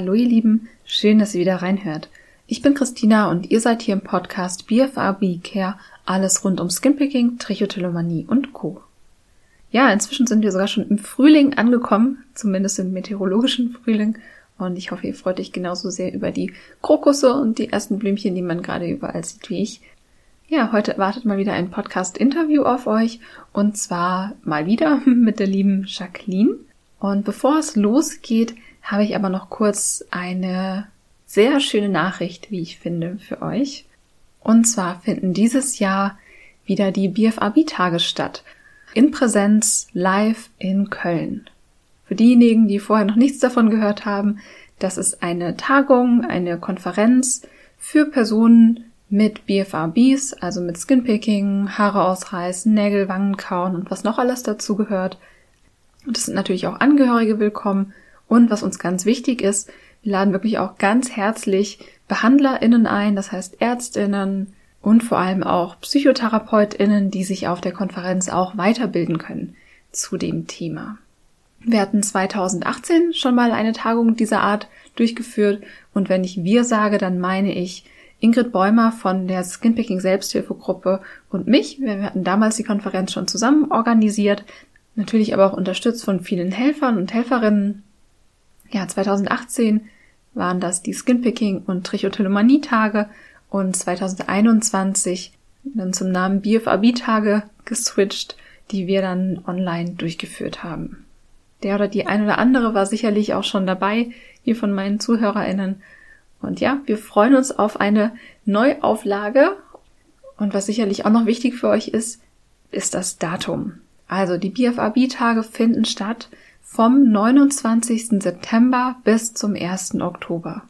Hallo ihr Lieben, schön, dass ihr wieder reinhört. Ich bin Christina und ihr seid hier im Podcast BFRB Care, alles rund um Skinpicking, Trichotillomanie und Co. Ja, inzwischen sind wir sogar schon im Frühling angekommen, zumindest im meteorologischen Frühling. Und ich hoffe, ihr freut euch genauso sehr über die Krokusse und die ersten Blümchen, die man gerade überall sieht wie ich. Ja, heute wartet mal wieder ein Podcast-Interview auf euch und zwar mal wieder mit der lieben Jacqueline. Und bevor es losgeht, habe ich aber noch kurz eine sehr schöne Nachricht, wie ich finde, für euch. Und zwar finden dieses Jahr wieder die BFAB-Tage statt. In Präsenz live in Köln. Für diejenigen, die vorher noch nichts davon gehört haben, das ist eine Tagung, eine Konferenz für Personen mit BFABs, also mit Skinpicking, Haare ausreißen, Nägel, Wangen kauen und was noch alles dazu gehört. Und es sind natürlich auch Angehörige willkommen und was uns ganz wichtig ist, wir laden wirklich auch ganz herzlich BehandlerInnen ein, das heißt ÄrztInnen und vor allem auch PsychotherapeutInnen, die sich auf der Konferenz auch weiterbilden können zu dem Thema. Wir hatten 2018 schon mal eine Tagung dieser Art durchgeführt und wenn ich wir sage, dann meine ich Ingrid Bäumer von der Skinpicking Selbsthilfegruppe und mich. Wir hatten damals die Konferenz schon zusammen organisiert, natürlich aber auch unterstützt von vielen Helfern und Helferinnen ja, 2018 waren das die Skinpicking und Trichotillomanie-Tage und 2021 dann zum Namen BFAB-Tage geswitcht, die wir dann online durchgeführt haben. Der oder die ein oder andere war sicherlich auch schon dabei, hier von meinen ZuhörerInnen. Und ja, wir freuen uns auf eine Neuauflage. Und was sicherlich auch noch wichtig für euch ist, ist das Datum. Also die BFAB-Tage finden statt vom 29. September bis zum 1. Oktober.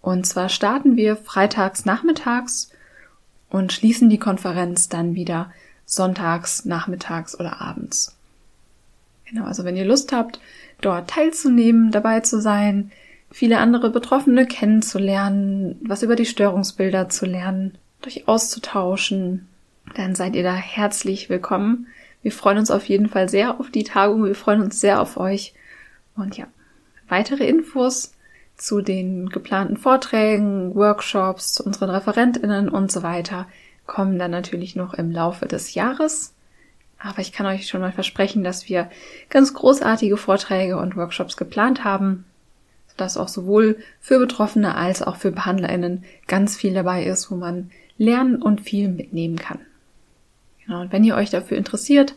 Und zwar starten wir freitags nachmittags und schließen die Konferenz dann wieder sonntags nachmittags oder abends. Genau, also wenn ihr Lust habt, dort teilzunehmen, dabei zu sein, viele andere Betroffene kennenzulernen, was über die Störungsbilder zu lernen, durch auszutauschen, dann seid ihr da herzlich willkommen. Wir freuen uns auf jeden Fall sehr auf die Tagung. Wir freuen uns sehr auf euch. Und ja, weitere Infos zu den geplanten Vorträgen, Workshops, zu unseren Referentinnen und so weiter kommen dann natürlich noch im Laufe des Jahres. Aber ich kann euch schon mal versprechen, dass wir ganz großartige Vorträge und Workshops geplant haben, sodass auch sowohl für Betroffene als auch für BehandlerInnen ganz viel dabei ist, wo man lernen und viel mitnehmen kann. Genau, und wenn ihr euch dafür interessiert,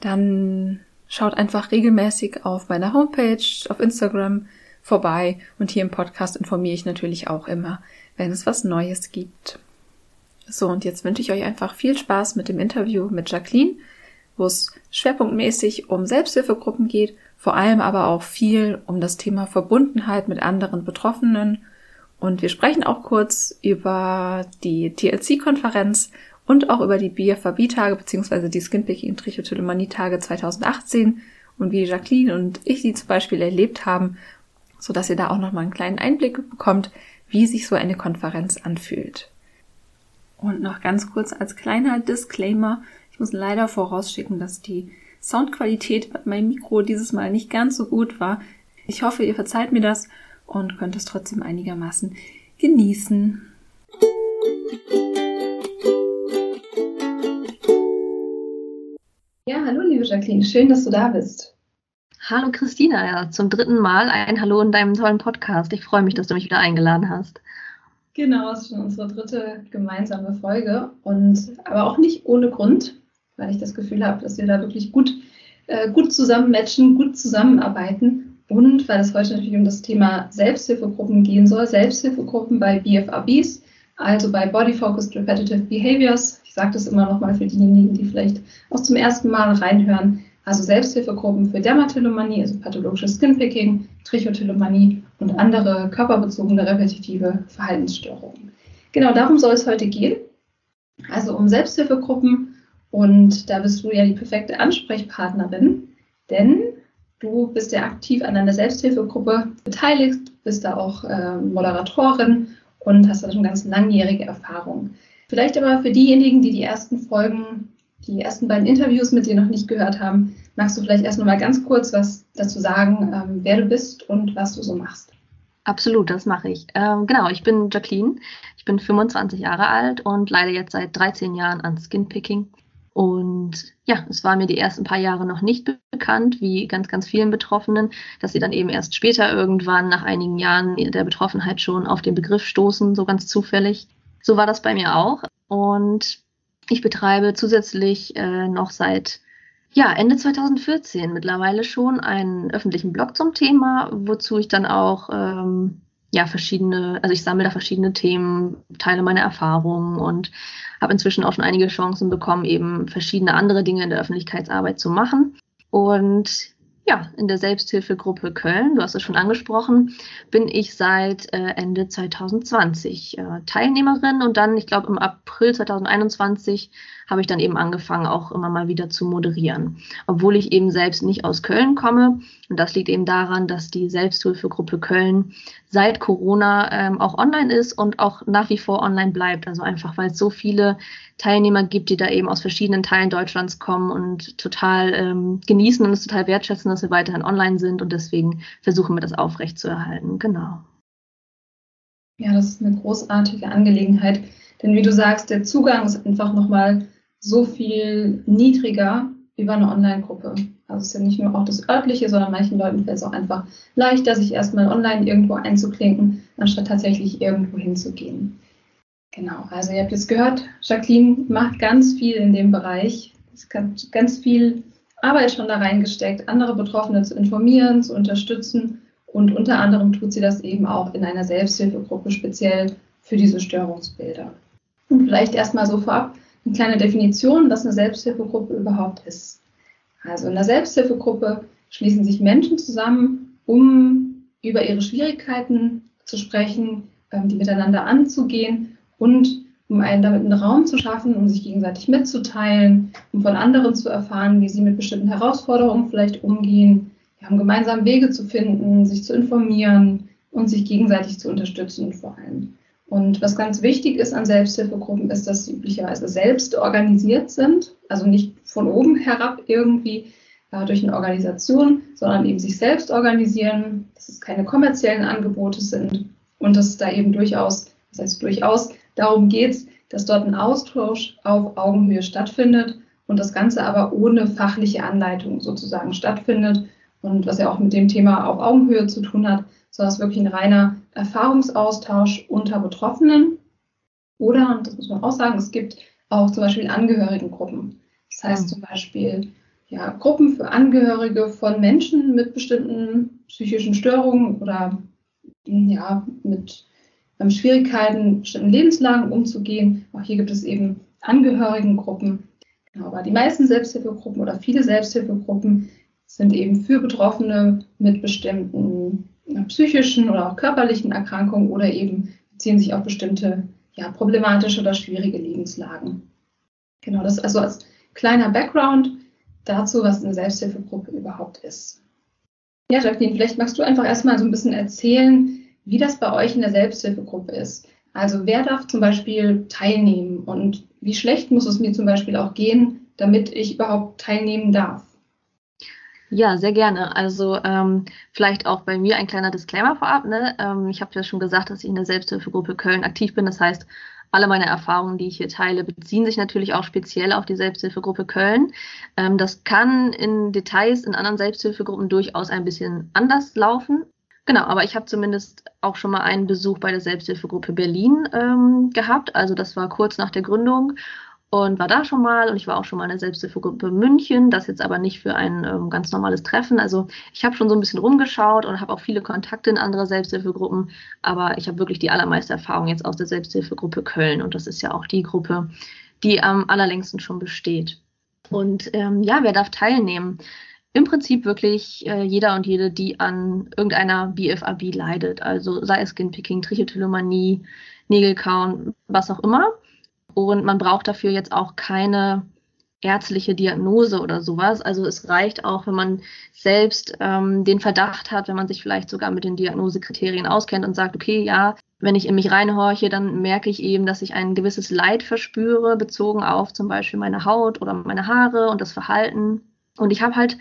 dann schaut einfach regelmäßig auf meiner Homepage, auf Instagram vorbei und hier im Podcast informiere ich natürlich auch immer, wenn es was Neues gibt. So, und jetzt wünsche ich euch einfach viel Spaß mit dem Interview mit Jacqueline, wo es schwerpunktmäßig um Selbsthilfegruppen geht, vor allem aber auch viel um das Thema Verbundenheit mit anderen Betroffenen. Und wir sprechen auch kurz über die TLC-Konferenz und auch über die BFAB-Tage bzw. die Skinpicking Trichotillomanie-Tage 2018 und wie Jacqueline und ich sie zum Beispiel erlebt haben, so dass ihr da auch nochmal einen kleinen Einblick bekommt, wie sich so eine Konferenz anfühlt. Und noch ganz kurz als kleiner Disclaimer, ich muss leider vorausschicken, dass die Soundqualität bei meinem Mikro dieses Mal nicht ganz so gut war. Ich hoffe, ihr verzeiht mir das und könnt es trotzdem einigermaßen genießen. Ja, hallo liebe Jacqueline, schön, dass du da bist. Hallo Christina, ja, zum dritten Mal ein Hallo in deinem tollen Podcast. Ich freue mich, dass du mich wieder eingeladen hast. Genau, es ist schon unsere dritte gemeinsame Folge und aber auch nicht ohne Grund, weil ich das Gefühl habe, dass wir da wirklich gut, äh, gut zusammen matchen, gut zusammenarbeiten und weil es heute natürlich um das Thema Selbsthilfegruppen gehen soll, Selbsthilfegruppen bei BFABs, also bei Body Focused Repetitive Behaviors, ich sage das immer nochmal für diejenigen, die vielleicht auch zum ersten Mal reinhören. Also Selbsthilfegruppen für Dermatillomanie, also pathologisches Skinpicking, Trichotillomanie und andere körperbezogene repetitive Verhaltensstörungen. Genau darum soll es heute gehen. Also um Selbsthilfegruppen und da bist du ja die perfekte Ansprechpartnerin, denn du bist ja aktiv an einer Selbsthilfegruppe beteiligt, bist da auch äh, Moderatorin und hast da schon ganz langjährige Erfahrung. Vielleicht aber für diejenigen, die die ersten Folgen, die ersten beiden Interviews mit dir noch nicht gehört haben, magst du vielleicht erst noch mal ganz kurz was dazu sagen, ähm, wer du bist und was du so machst. Absolut, das mache ich. Ähm, genau, ich bin Jacqueline. Ich bin 25 Jahre alt und leide jetzt seit 13 Jahren an Skinpicking. Und ja, es war mir die ersten paar Jahre noch nicht bekannt, wie ganz, ganz vielen Betroffenen, dass sie dann eben erst später irgendwann nach einigen Jahren der Betroffenheit schon auf den Begriff stoßen, so ganz zufällig. So war das bei mir auch. Und ich betreibe zusätzlich äh, noch seit ja, Ende 2014 mittlerweile schon einen öffentlichen Blog zum Thema, wozu ich dann auch ähm, ja verschiedene, also ich sammle da verschiedene Themen, teile meine Erfahrungen und habe inzwischen auch schon einige Chancen bekommen, eben verschiedene andere Dinge in der Öffentlichkeitsarbeit zu machen. Und ja, in der Selbsthilfegruppe Köln, du hast es schon angesprochen, bin ich seit äh, Ende 2020 äh, Teilnehmerin und dann, ich glaube, im April 2021 habe ich dann eben angefangen, auch immer mal wieder zu moderieren. Obwohl ich eben selbst nicht aus Köln komme. Und das liegt eben daran, dass die Selbsthilfegruppe Köln seit Corona ähm, auch online ist und auch nach wie vor online bleibt. Also einfach, weil es so viele Teilnehmer gibt, die da eben aus verschiedenen Teilen Deutschlands kommen und total ähm, genießen und es total wertschätzen, dass wir weiterhin online sind. Und deswegen versuchen wir das aufrechtzuerhalten. Genau. Ja, das ist eine großartige Angelegenheit. Denn wie du sagst, der Zugang ist einfach nochmal so viel niedriger über eine Online-Gruppe. Also es ist ja nicht nur auch das örtliche, sondern manchen Leuten fällt es auch einfach leichter, sich erstmal online irgendwo einzuklinken, anstatt tatsächlich irgendwo hinzugehen. Genau, also ihr habt jetzt gehört, Jacqueline macht ganz viel in dem Bereich. Es hat ganz viel Arbeit schon da reingesteckt, andere Betroffene zu informieren, zu unterstützen und unter anderem tut sie das eben auch in einer Selbsthilfegruppe speziell für diese Störungsbilder. Und vielleicht erstmal so vorab eine kleine Definition, was eine Selbsthilfegruppe überhaupt ist. Also in der Selbsthilfegruppe schließen sich Menschen zusammen, um über ihre Schwierigkeiten zu sprechen, ähm, die miteinander anzugehen und um einen damit einen Raum zu schaffen, um sich gegenseitig mitzuteilen, um von anderen zu erfahren, wie sie mit bestimmten Herausforderungen vielleicht umgehen, ja, um gemeinsam Wege zu finden, sich zu informieren und sich gegenseitig zu unterstützen vor allem. Und was ganz wichtig ist an Selbsthilfegruppen, ist, dass sie üblicherweise selbst organisiert sind, also nicht von oben herab irgendwie äh, durch eine Organisation, sondern eben sich selbst organisieren, dass es keine kommerziellen Angebote sind. Und dass es da eben durchaus, das heißt durchaus, darum geht, dass dort ein Austausch auf Augenhöhe stattfindet und das Ganze aber ohne fachliche Anleitung sozusagen stattfindet. Und was ja auch mit dem Thema auf Augenhöhe zu tun hat, sondern es wirklich ein reiner Erfahrungsaustausch unter Betroffenen. Oder, und das muss man auch sagen, es gibt auch zum Beispiel Angehörigengruppen. Das heißt zum Beispiel ja, Gruppen für Angehörige von Menschen mit bestimmten psychischen Störungen oder ja, mit ähm, Schwierigkeiten, bestimmten Lebenslagen umzugehen. Auch hier gibt es eben Angehörigengruppen. Genau, aber die meisten Selbsthilfegruppen oder viele Selbsthilfegruppen sind eben für Betroffene mit bestimmten psychischen oder auch körperlichen Erkrankungen oder eben beziehen sich auf bestimmte ja, problematische oder schwierige Lebenslagen. Genau, das also als kleiner Background dazu, was eine Selbsthilfegruppe überhaupt ist. Ja, Jacqueline, vielleicht magst du einfach erstmal so ein bisschen erzählen, wie das bei euch in der Selbsthilfegruppe ist. Also wer darf zum Beispiel teilnehmen und wie schlecht muss es mir zum Beispiel auch gehen, damit ich überhaupt teilnehmen darf? Ja, sehr gerne. Also ähm, vielleicht auch bei mir ein kleiner Disclaimer vorab. Ne? Ähm, ich habe ja schon gesagt, dass ich in der Selbsthilfegruppe Köln aktiv bin. Das heißt, alle meine Erfahrungen, die ich hier teile, beziehen sich natürlich auch speziell auf die Selbsthilfegruppe Köln. Ähm, das kann in Details in anderen Selbsthilfegruppen durchaus ein bisschen anders laufen. Genau, aber ich habe zumindest auch schon mal einen Besuch bei der Selbsthilfegruppe Berlin ähm, gehabt. Also das war kurz nach der Gründung und war da schon mal und ich war auch schon mal in der Selbsthilfegruppe München, das jetzt aber nicht für ein ähm, ganz normales Treffen. Also ich habe schon so ein bisschen rumgeschaut und habe auch viele Kontakte in andere Selbsthilfegruppen, aber ich habe wirklich die allermeiste Erfahrung jetzt aus der Selbsthilfegruppe Köln und das ist ja auch die Gruppe, die am allerlängsten schon besteht. Und ähm, ja, wer darf teilnehmen? Im Prinzip wirklich äh, jeder und jede, die an irgendeiner BFAB leidet, also sei es Skinpicking, Trichotillomanie, Nägelkauen, was auch immer. Und man braucht dafür jetzt auch keine ärztliche Diagnose oder sowas. Also es reicht auch, wenn man selbst ähm, den Verdacht hat, wenn man sich vielleicht sogar mit den Diagnosekriterien auskennt und sagt, okay, ja, wenn ich in mich reinhorche, dann merke ich eben, dass ich ein gewisses Leid verspüre, bezogen auf zum Beispiel meine Haut oder meine Haare und das Verhalten. Und ich habe halt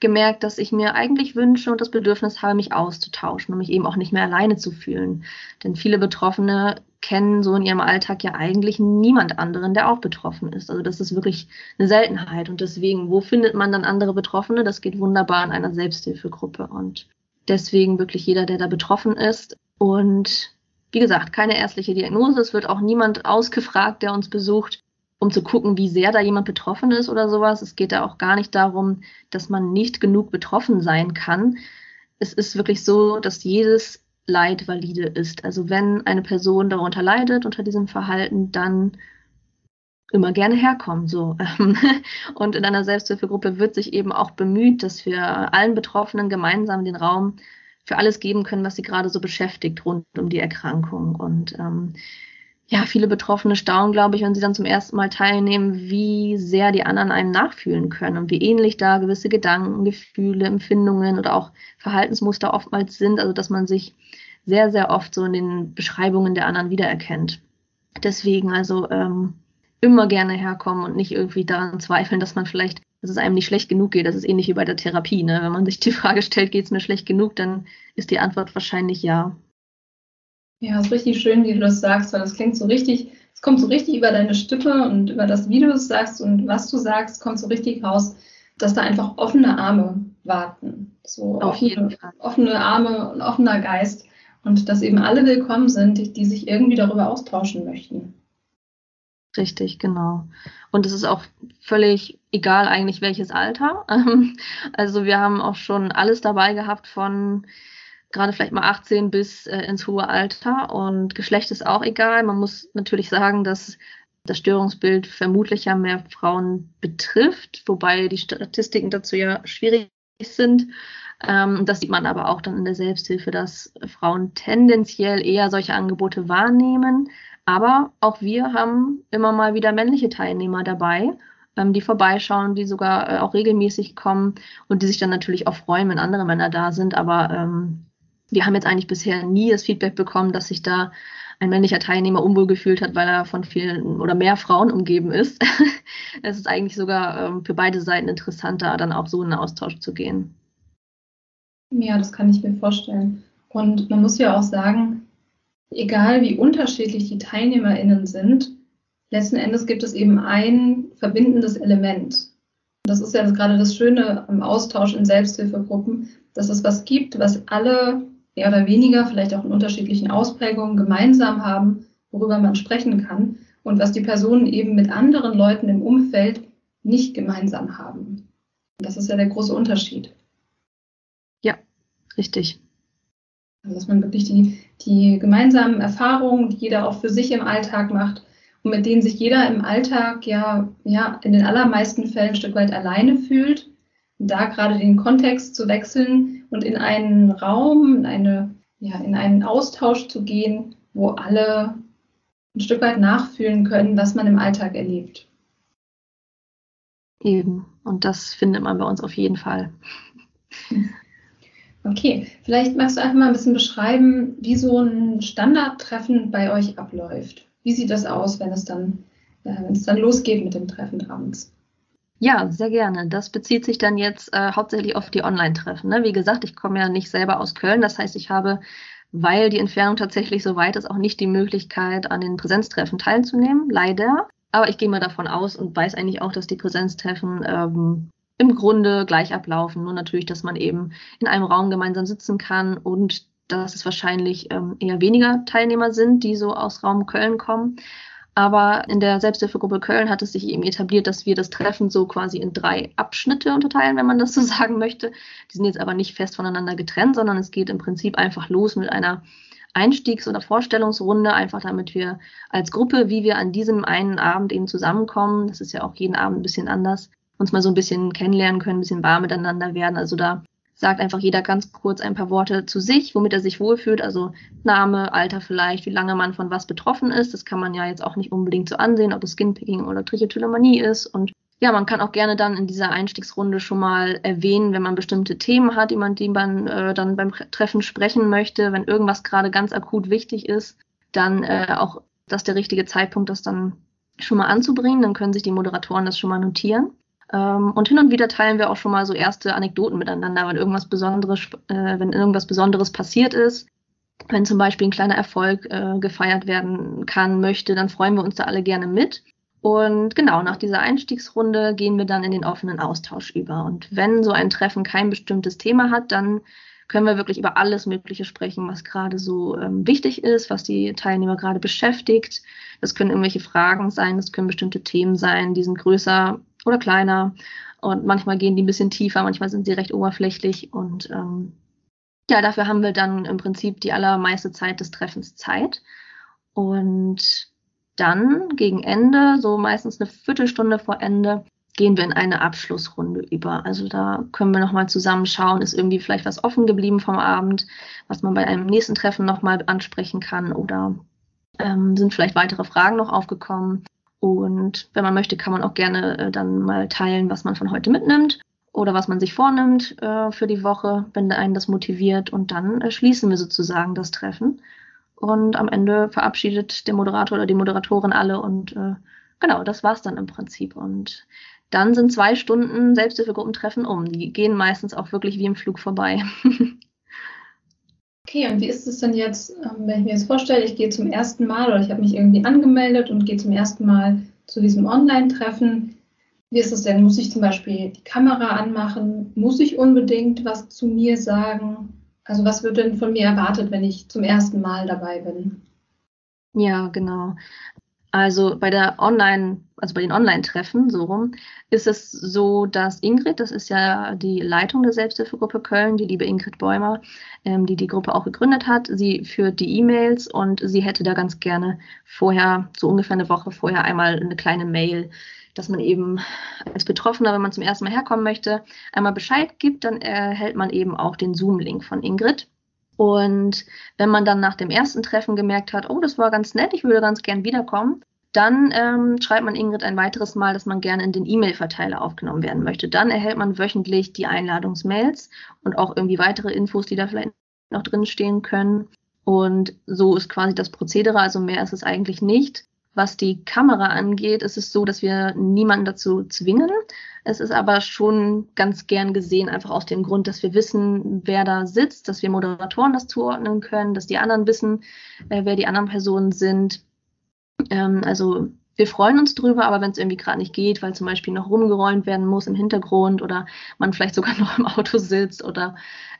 gemerkt, dass ich mir eigentlich wünsche und das Bedürfnis habe, mich auszutauschen und mich eben auch nicht mehr alleine zu fühlen. Denn viele Betroffene kennen so in ihrem Alltag ja eigentlich niemand anderen, der auch betroffen ist. Also das ist wirklich eine Seltenheit. Und deswegen, wo findet man dann andere Betroffene? Das geht wunderbar in einer Selbsthilfegruppe. Und deswegen wirklich jeder, der da betroffen ist. Und wie gesagt, keine ärztliche Diagnose. Es wird auch niemand ausgefragt, der uns besucht um zu gucken, wie sehr da jemand betroffen ist oder sowas. Es geht da auch gar nicht darum, dass man nicht genug betroffen sein kann. Es ist wirklich so, dass jedes Leid valide ist. Also wenn eine Person darunter leidet, unter diesem Verhalten, dann immer gerne herkommen. So. Und in einer Selbsthilfegruppe wird sich eben auch bemüht, dass wir allen Betroffenen gemeinsam den Raum für alles geben können, was sie gerade so beschäftigt rund um die Erkrankung. Und ähm, ja, viele Betroffene staunen, glaube ich, wenn sie dann zum ersten Mal teilnehmen, wie sehr die anderen einem nachfühlen können und wie ähnlich da gewisse Gedanken, Gefühle, Empfindungen oder auch Verhaltensmuster oftmals sind. Also, dass man sich sehr, sehr oft so in den Beschreibungen der anderen wiedererkennt. Deswegen also ähm, immer gerne herkommen und nicht irgendwie daran zweifeln, dass man vielleicht, dass es einem nicht schlecht genug geht. Das ist ähnlich wie bei der Therapie. Ne? Wenn man sich die Frage stellt, geht es mir schlecht genug, dann ist die Antwort wahrscheinlich ja. Ja, ist richtig schön, wie du das sagst, weil das klingt so richtig, es kommt so richtig über deine Stimme und über das, wie du es sagst und was du sagst, kommt so richtig raus, dass da einfach offene Arme warten. So Auf offene, offene Arme und offener Geist und dass eben alle willkommen sind, die, die sich irgendwie darüber austauschen möchten. Richtig, genau. Und es ist auch völlig egal eigentlich welches Alter. Also wir haben auch schon alles dabei gehabt von gerade vielleicht mal 18 bis äh, ins hohe Alter. Und Geschlecht ist auch egal. Man muss natürlich sagen, dass das Störungsbild vermutlich ja mehr Frauen betrifft, wobei die Statistiken dazu ja schwierig sind. Ähm, das sieht man aber auch dann in der Selbsthilfe, dass Frauen tendenziell eher solche Angebote wahrnehmen. Aber auch wir haben immer mal wieder männliche Teilnehmer dabei, ähm, die vorbeischauen, die sogar äh, auch regelmäßig kommen und die sich dann natürlich auch freuen, wenn andere Männer da sind. Aber ähm, wir haben jetzt eigentlich bisher nie das Feedback bekommen, dass sich da ein männlicher Teilnehmer unwohl gefühlt hat, weil er von vielen oder mehr Frauen umgeben ist. es ist eigentlich sogar ähm, für beide Seiten interessanter, dann auch so in den Austausch zu gehen. Ja, das kann ich mir vorstellen. Und man muss ja auch sagen, egal wie unterschiedlich die TeilnehmerInnen sind, letzten Endes gibt es eben ein verbindendes Element. Das ist ja gerade das Schöne am Austausch in Selbsthilfegruppen, dass es was gibt, was alle mehr oder weniger, vielleicht auch in unterschiedlichen Ausprägungen gemeinsam haben, worüber man sprechen kann und was die Personen eben mit anderen Leuten im Umfeld nicht gemeinsam haben. Das ist ja der große Unterschied. Ja, richtig. Also, dass man wirklich die, die gemeinsamen Erfahrungen, die jeder auch für sich im Alltag macht und mit denen sich jeder im Alltag ja, ja in den allermeisten Fällen ein Stück weit alleine fühlt, da gerade den Kontext zu wechseln und in einen Raum, in, eine, ja, in einen Austausch zu gehen, wo alle ein Stück weit nachfühlen können, was man im Alltag erlebt. Eben. Und das findet man bei uns auf jeden Fall. Okay, vielleicht magst du einfach mal ein bisschen beschreiben, wie so ein Standardtreffen bei euch abläuft. Wie sieht das aus, wenn es dann, äh, wenn es dann losgeht mit dem Treffen abends? Ja, sehr gerne. Das bezieht sich dann jetzt äh, hauptsächlich auf die Online-Treffen. Ne? Wie gesagt, ich komme ja nicht selber aus Köln. Das heißt, ich habe, weil die Entfernung tatsächlich so weit ist, auch nicht die Möglichkeit, an den Präsenztreffen teilzunehmen. Leider. Aber ich gehe mal davon aus und weiß eigentlich auch, dass die Präsenztreffen ähm, im Grunde gleich ablaufen. Nur natürlich, dass man eben in einem Raum gemeinsam sitzen kann und dass es wahrscheinlich ähm, eher weniger Teilnehmer sind, die so aus Raum Köln kommen. Aber in der Selbsthilfegruppe Köln hat es sich eben etabliert, dass wir das Treffen so quasi in drei Abschnitte unterteilen, wenn man das so sagen möchte. Die sind jetzt aber nicht fest voneinander getrennt, sondern es geht im Prinzip einfach los mit einer Einstiegs- oder Vorstellungsrunde, einfach damit wir als Gruppe, wie wir an diesem einen Abend eben zusammenkommen, das ist ja auch jeden Abend ein bisschen anders, uns mal so ein bisschen kennenlernen können, ein bisschen warm miteinander werden. Also da sagt einfach jeder ganz kurz ein paar Worte zu sich, womit er sich wohlfühlt, also Name, Alter vielleicht, wie lange man von was betroffen ist. Das kann man ja jetzt auch nicht unbedingt so ansehen, ob es Skinpicking oder Trichotillomanie ist. Und ja, man kann auch gerne dann in dieser Einstiegsrunde schon mal erwähnen, wenn man bestimmte Themen hat, die man, die man äh, dann beim Treffen sprechen möchte, wenn irgendwas gerade ganz akut wichtig ist, dann äh, auch das der richtige Zeitpunkt, das dann schon mal anzubringen. Dann können sich die Moderatoren das schon mal notieren. Ähm, und hin und wieder teilen wir auch schon mal so erste Anekdoten miteinander, wenn irgendwas Besonderes, äh, wenn irgendwas Besonderes passiert ist. Wenn zum Beispiel ein kleiner Erfolg äh, gefeiert werden kann, möchte, dann freuen wir uns da alle gerne mit. Und genau, nach dieser Einstiegsrunde gehen wir dann in den offenen Austausch über. Und wenn so ein Treffen kein bestimmtes Thema hat, dann können wir wirklich über alles Mögliche sprechen, was gerade so ähm, wichtig ist, was die Teilnehmer gerade beschäftigt. Das können irgendwelche Fragen sein, das können bestimmte Themen sein, die sind größer oder kleiner. Und manchmal gehen die ein bisschen tiefer, manchmal sind sie recht oberflächlich. Und ähm, ja, dafür haben wir dann im Prinzip die allermeiste Zeit des Treffens Zeit. Und dann gegen Ende, so meistens eine Viertelstunde vor Ende, gehen wir in eine Abschlussrunde über. Also da können wir nochmal zusammenschauen, ist irgendwie vielleicht was offen geblieben vom Abend, was man bei einem nächsten Treffen nochmal ansprechen kann oder ähm, sind vielleicht weitere Fragen noch aufgekommen. Und wenn man möchte, kann man auch gerne äh, dann mal teilen, was man von heute mitnimmt oder was man sich vornimmt äh, für die Woche, wenn einen das motiviert. Und dann äh, schließen wir sozusagen das Treffen und am Ende verabschiedet der Moderator oder die Moderatorin alle und äh, genau, das war's dann im Prinzip. Und dann sind zwei Stunden Selbsthilfegruppentreffen um. Die gehen meistens auch wirklich wie im Flug vorbei. okay, und wie ist es denn jetzt, ähm, wenn ich mir jetzt vorstelle, ich gehe zum ersten Mal oder ich habe mich irgendwie angemeldet und gehe zum ersten Mal zu diesem Online-Treffen? Wie ist es denn? Muss ich zum Beispiel die Kamera anmachen? Muss ich unbedingt was zu mir sagen? Also was wird denn von mir erwartet, wenn ich zum ersten Mal dabei bin? Ja, genau. Also bei der Online, also bei den Online-Treffen, so rum, ist es so, dass Ingrid, das ist ja die Leitung der Selbsthilfegruppe Köln, die liebe Ingrid Bäumer, ähm, die die Gruppe auch gegründet hat, sie führt die E-Mails und sie hätte da ganz gerne vorher, so ungefähr eine Woche vorher, einmal eine kleine Mail dass man eben als Betroffener, wenn man zum ersten Mal herkommen möchte, einmal Bescheid gibt, dann erhält man eben auch den Zoom-Link von Ingrid. Und wenn man dann nach dem ersten Treffen gemerkt hat, oh, das war ganz nett, ich würde ganz gern wiederkommen, dann ähm, schreibt man Ingrid ein weiteres Mal, dass man gerne in den E-Mail-Verteiler aufgenommen werden möchte. Dann erhält man wöchentlich die Einladungsmails und auch irgendwie weitere Infos, die da vielleicht noch drin stehen können. Und so ist quasi das Prozedere, also mehr ist es eigentlich nicht. Was die Kamera angeht, ist es so, dass wir niemanden dazu zwingen. Es ist aber schon ganz gern gesehen, einfach aus dem Grund, dass wir wissen, wer da sitzt, dass wir Moderatoren das zuordnen können, dass die anderen wissen, äh, wer die anderen Personen sind. Ähm, also wir freuen uns drüber, aber wenn es irgendwie gerade nicht geht, weil zum Beispiel noch rumgeräumt werden muss im Hintergrund oder man vielleicht sogar noch im Auto sitzt oder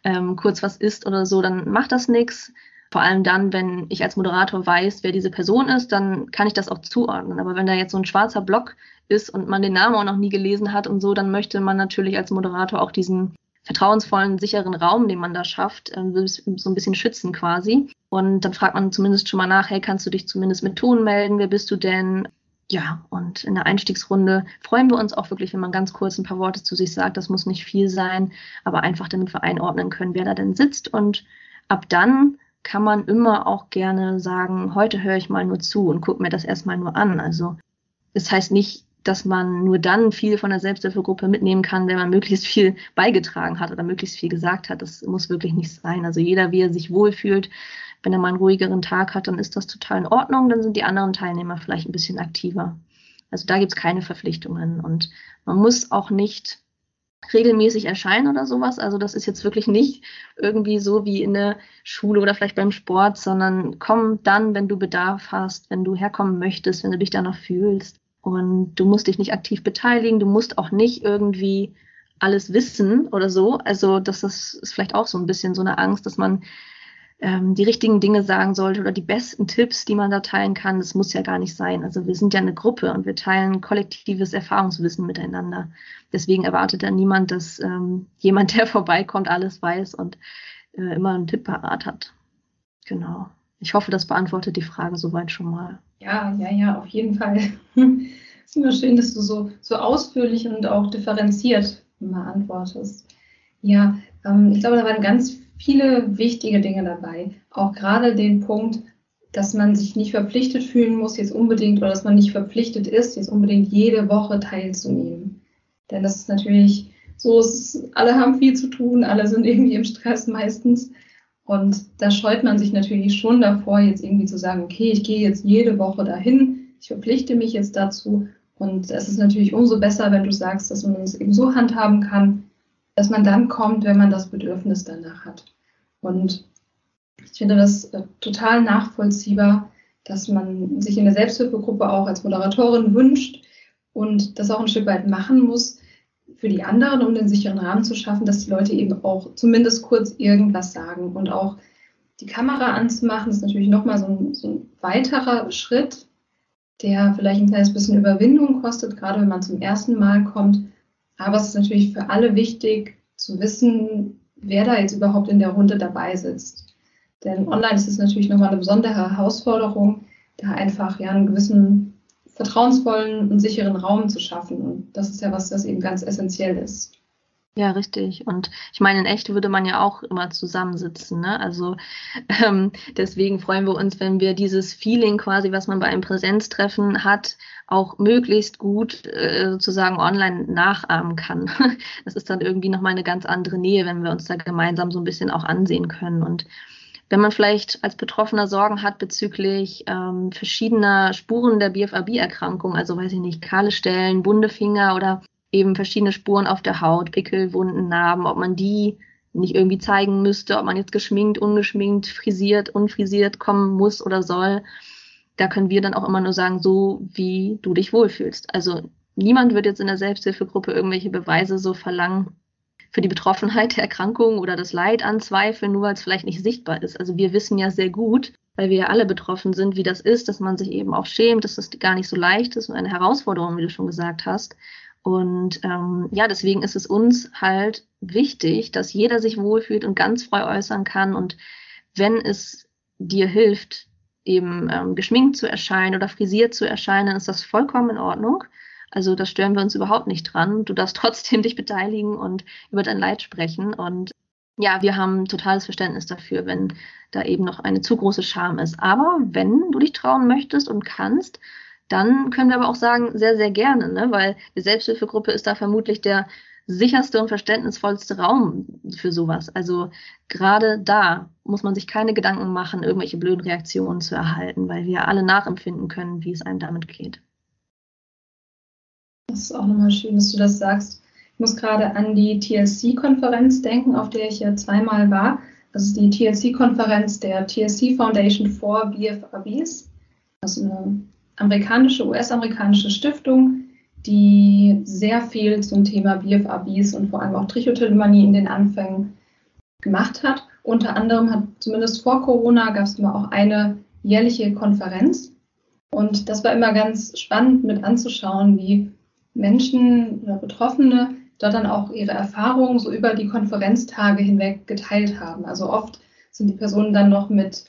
ähm, kurz was isst oder so, dann macht das nichts. Vor allem dann, wenn ich als Moderator weiß, wer diese Person ist, dann kann ich das auch zuordnen. Aber wenn da jetzt so ein schwarzer Block ist und man den Namen auch noch nie gelesen hat und so, dann möchte man natürlich als Moderator auch diesen vertrauensvollen, sicheren Raum, den man da schafft, ähm, so ein bisschen schützen quasi. Und dann fragt man zumindest schon mal nach, hey, kannst du dich zumindest mit Ton melden? Wer bist du denn? Ja, und in der Einstiegsrunde freuen wir uns auch wirklich, wenn man ganz kurz ein paar Worte zu sich sagt. Das muss nicht viel sein, aber einfach damit wir einordnen können, wer da denn sitzt. Und ab dann kann man immer auch gerne sagen, heute höre ich mal nur zu und gucke mir das erstmal nur an. Also das heißt nicht, dass man nur dann viel von der Selbsthilfegruppe mitnehmen kann, wenn man möglichst viel beigetragen hat oder möglichst viel gesagt hat. Das muss wirklich nicht sein. Also jeder, wie er sich wohlfühlt, wenn er mal einen ruhigeren Tag hat, dann ist das total in Ordnung. Dann sind die anderen Teilnehmer vielleicht ein bisschen aktiver. Also da gibt es keine Verpflichtungen und man muss auch nicht regelmäßig erscheinen oder sowas. Also das ist jetzt wirklich nicht irgendwie so wie in der Schule oder vielleicht beim Sport, sondern komm dann, wenn du Bedarf hast, wenn du herkommen möchtest, wenn du dich danach fühlst. Und du musst dich nicht aktiv beteiligen, du musst auch nicht irgendwie alles wissen oder so. Also das ist, ist vielleicht auch so ein bisschen so eine Angst, dass man ähm, die richtigen Dinge sagen sollte oder die besten Tipps, die man da teilen kann. Das muss ja gar nicht sein. Also wir sind ja eine Gruppe und wir teilen kollektives Erfahrungswissen miteinander. Deswegen erwartet da niemand, dass ähm, jemand, der vorbeikommt, alles weiß und äh, immer einen Tipp parat hat. Genau. Ich hoffe, das beantwortet die Frage soweit schon mal. Ja, ja, ja, auf jeden Fall. Es ist immer schön, dass du so, so ausführlich und auch differenziert immer antwortest. Ja, ähm, ich glaube, da waren ganz viele wichtige Dinge dabei. Auch gerade den Punkt, dass man sich nicht verpflichtet fühlen muss, jetzt unbedingt, oder dass man nicht verpflichtet ist, jetzt unbedingt jede Woche teilzunehmen. Denn das ist natürlich so, ist, alle haben viel zu tun, alle sind irgendwie im Stress meistens. Und da scheut man sich natürlich schon davor, jetzt irgendwie zu sagen, okay, ich gehe jetzt jede Woche dahin, ich verpflichte mich jetzt dazu Und es ist natürlich umso besser, wenn du sagst, dass man es eben so handhaben kann, dass man dann kommt, wenn man das Bedürfnis danach hat. Und ich finde das äh, total nachvollziehbar, dass man sich in der Selbsthilfegruppe auch als Moderatorin wünscht und das auch ein Stück weit machen muss für die anderen, um den sicheren Rahmen zu schaffen, dass die Leute eben auch zumindest kurz irgendwas sagen und auch die Kamera anzumachen, ist natürlich nochmal so ein, so ein weiterer Schritt, der vielleicht ein kleines bisschen Überwindung kostet, gerade wenn man zum ersten Mal kommt. Aber es ist natürlich für alle wichtig zu wissen, wer da jetzt überhaupt in der Runde dabei sitzt. Denn online ist es natürlich nochmal eine besondere Herausforderung, da einfach ja einen gewissen vertrauensvollen und sicheren Raum zu schaffen. Und das ist ja was, das eben ganz essentiell ist. Ja, richtig. Und ich meine, in echt würde man ja auch immer zusammensitzen. Ne? Also ähm, deswegen freuen wir uns, wenn wir dieses Feeling quasi, was man bei einem Präsenztreffen hat, auch möglichst gut äh, sozusagen online nachahmen kann. Das ist dann irgendwie nochmal eine ganz andere Nähe, wenn wir uns da gemeinsam so ein bisschen auch ansehen können. Und wenn man vielleicht als Betroffener Sorgen hat bezüglich ähm, verschiedener Spuren der BFAB-Erkrankung, also weiß ich nicht, kahle Stellen, bunte Finger oder eben verschiedene Spuren auf der Haut, Pickel, Wunden, Narben, ob man die nicht irgendwie zeigen müsste, ob man jetzt geschminkt, ungeschminkt, frisiert, unfrisiert kommen muss oder soll. Da können wir dann auch immer nur sagen, so wie du dich wohlfühlst. Also niemand wird jetzt in der Selbsthilfegruppe irgendwelche Beweise so verlangen für die Betroffenheit der Erkrankung oder das Leid anzweifeln, nur weil es vielleicht nicht sichtbar ist. Also wir wissen ja sehr gut, weil wir ja alle betroffen sind, wie das ist, dass man sich eben auch schämt, dass das gar nicht so leicht ist und eine Herausforderung, wie du schon gesagt hast. Und ähm, ja, deswegen ist es uns halt wichtig, dass jeder sich wohlfühlt und ganz frei äußern kann. Und wenn es dir hilft, eben ähm, geschminkt zu erscheinen oder frisiert zu erscheinen, dann ist das vollkommen in Ordnung. Also da stören wir uns überhaupt nicht dran. Du darfst trotzdem dich beteiligen und über dein Leid sprechen. Und ja, wir haben totales Verständnis dafür, wenn da eben noch eine zu große Scham ist. Aber wenn du dich trauen möchtest und kannst, dann können wir aber auch sagen, sehr, sehr gerne, ne? weil die Selbsthilfegruppe ist da vermutlich der sicherste und verständnisvollste Raum für sowas. Also gerade da muss man sich keine Gedanken machen, irgendwelche blöden Reaktionen zu erhalten, weil wir alle nachempfinden können, wie es einem damit geht. Das ist auch nochmal schön, dass du das sagst. Ich muss gerade an die TLC-Konferenz denken, auf der ich ja zweimal war. Das ist die TLC-Konferenz der TLC Foundation for BFRBs. Das ist eine amerikanische, US-amerikanische Stiftung, die sehr viel zum Thema BFABs und vor allem auch Trichotillomanie in den Anfängen gemacht hat. Unter anderem hat zumindest vor Corona gab es immer auch eine jährliche Konferenz. Und das war immer ganz spannend mit anzuschauen, wie Menschen oder Betroffene dort dann auch ihre Erfahrungen so über die Konferenztage hinweg geteilt haben. Also oft sind die Personen dann noch mit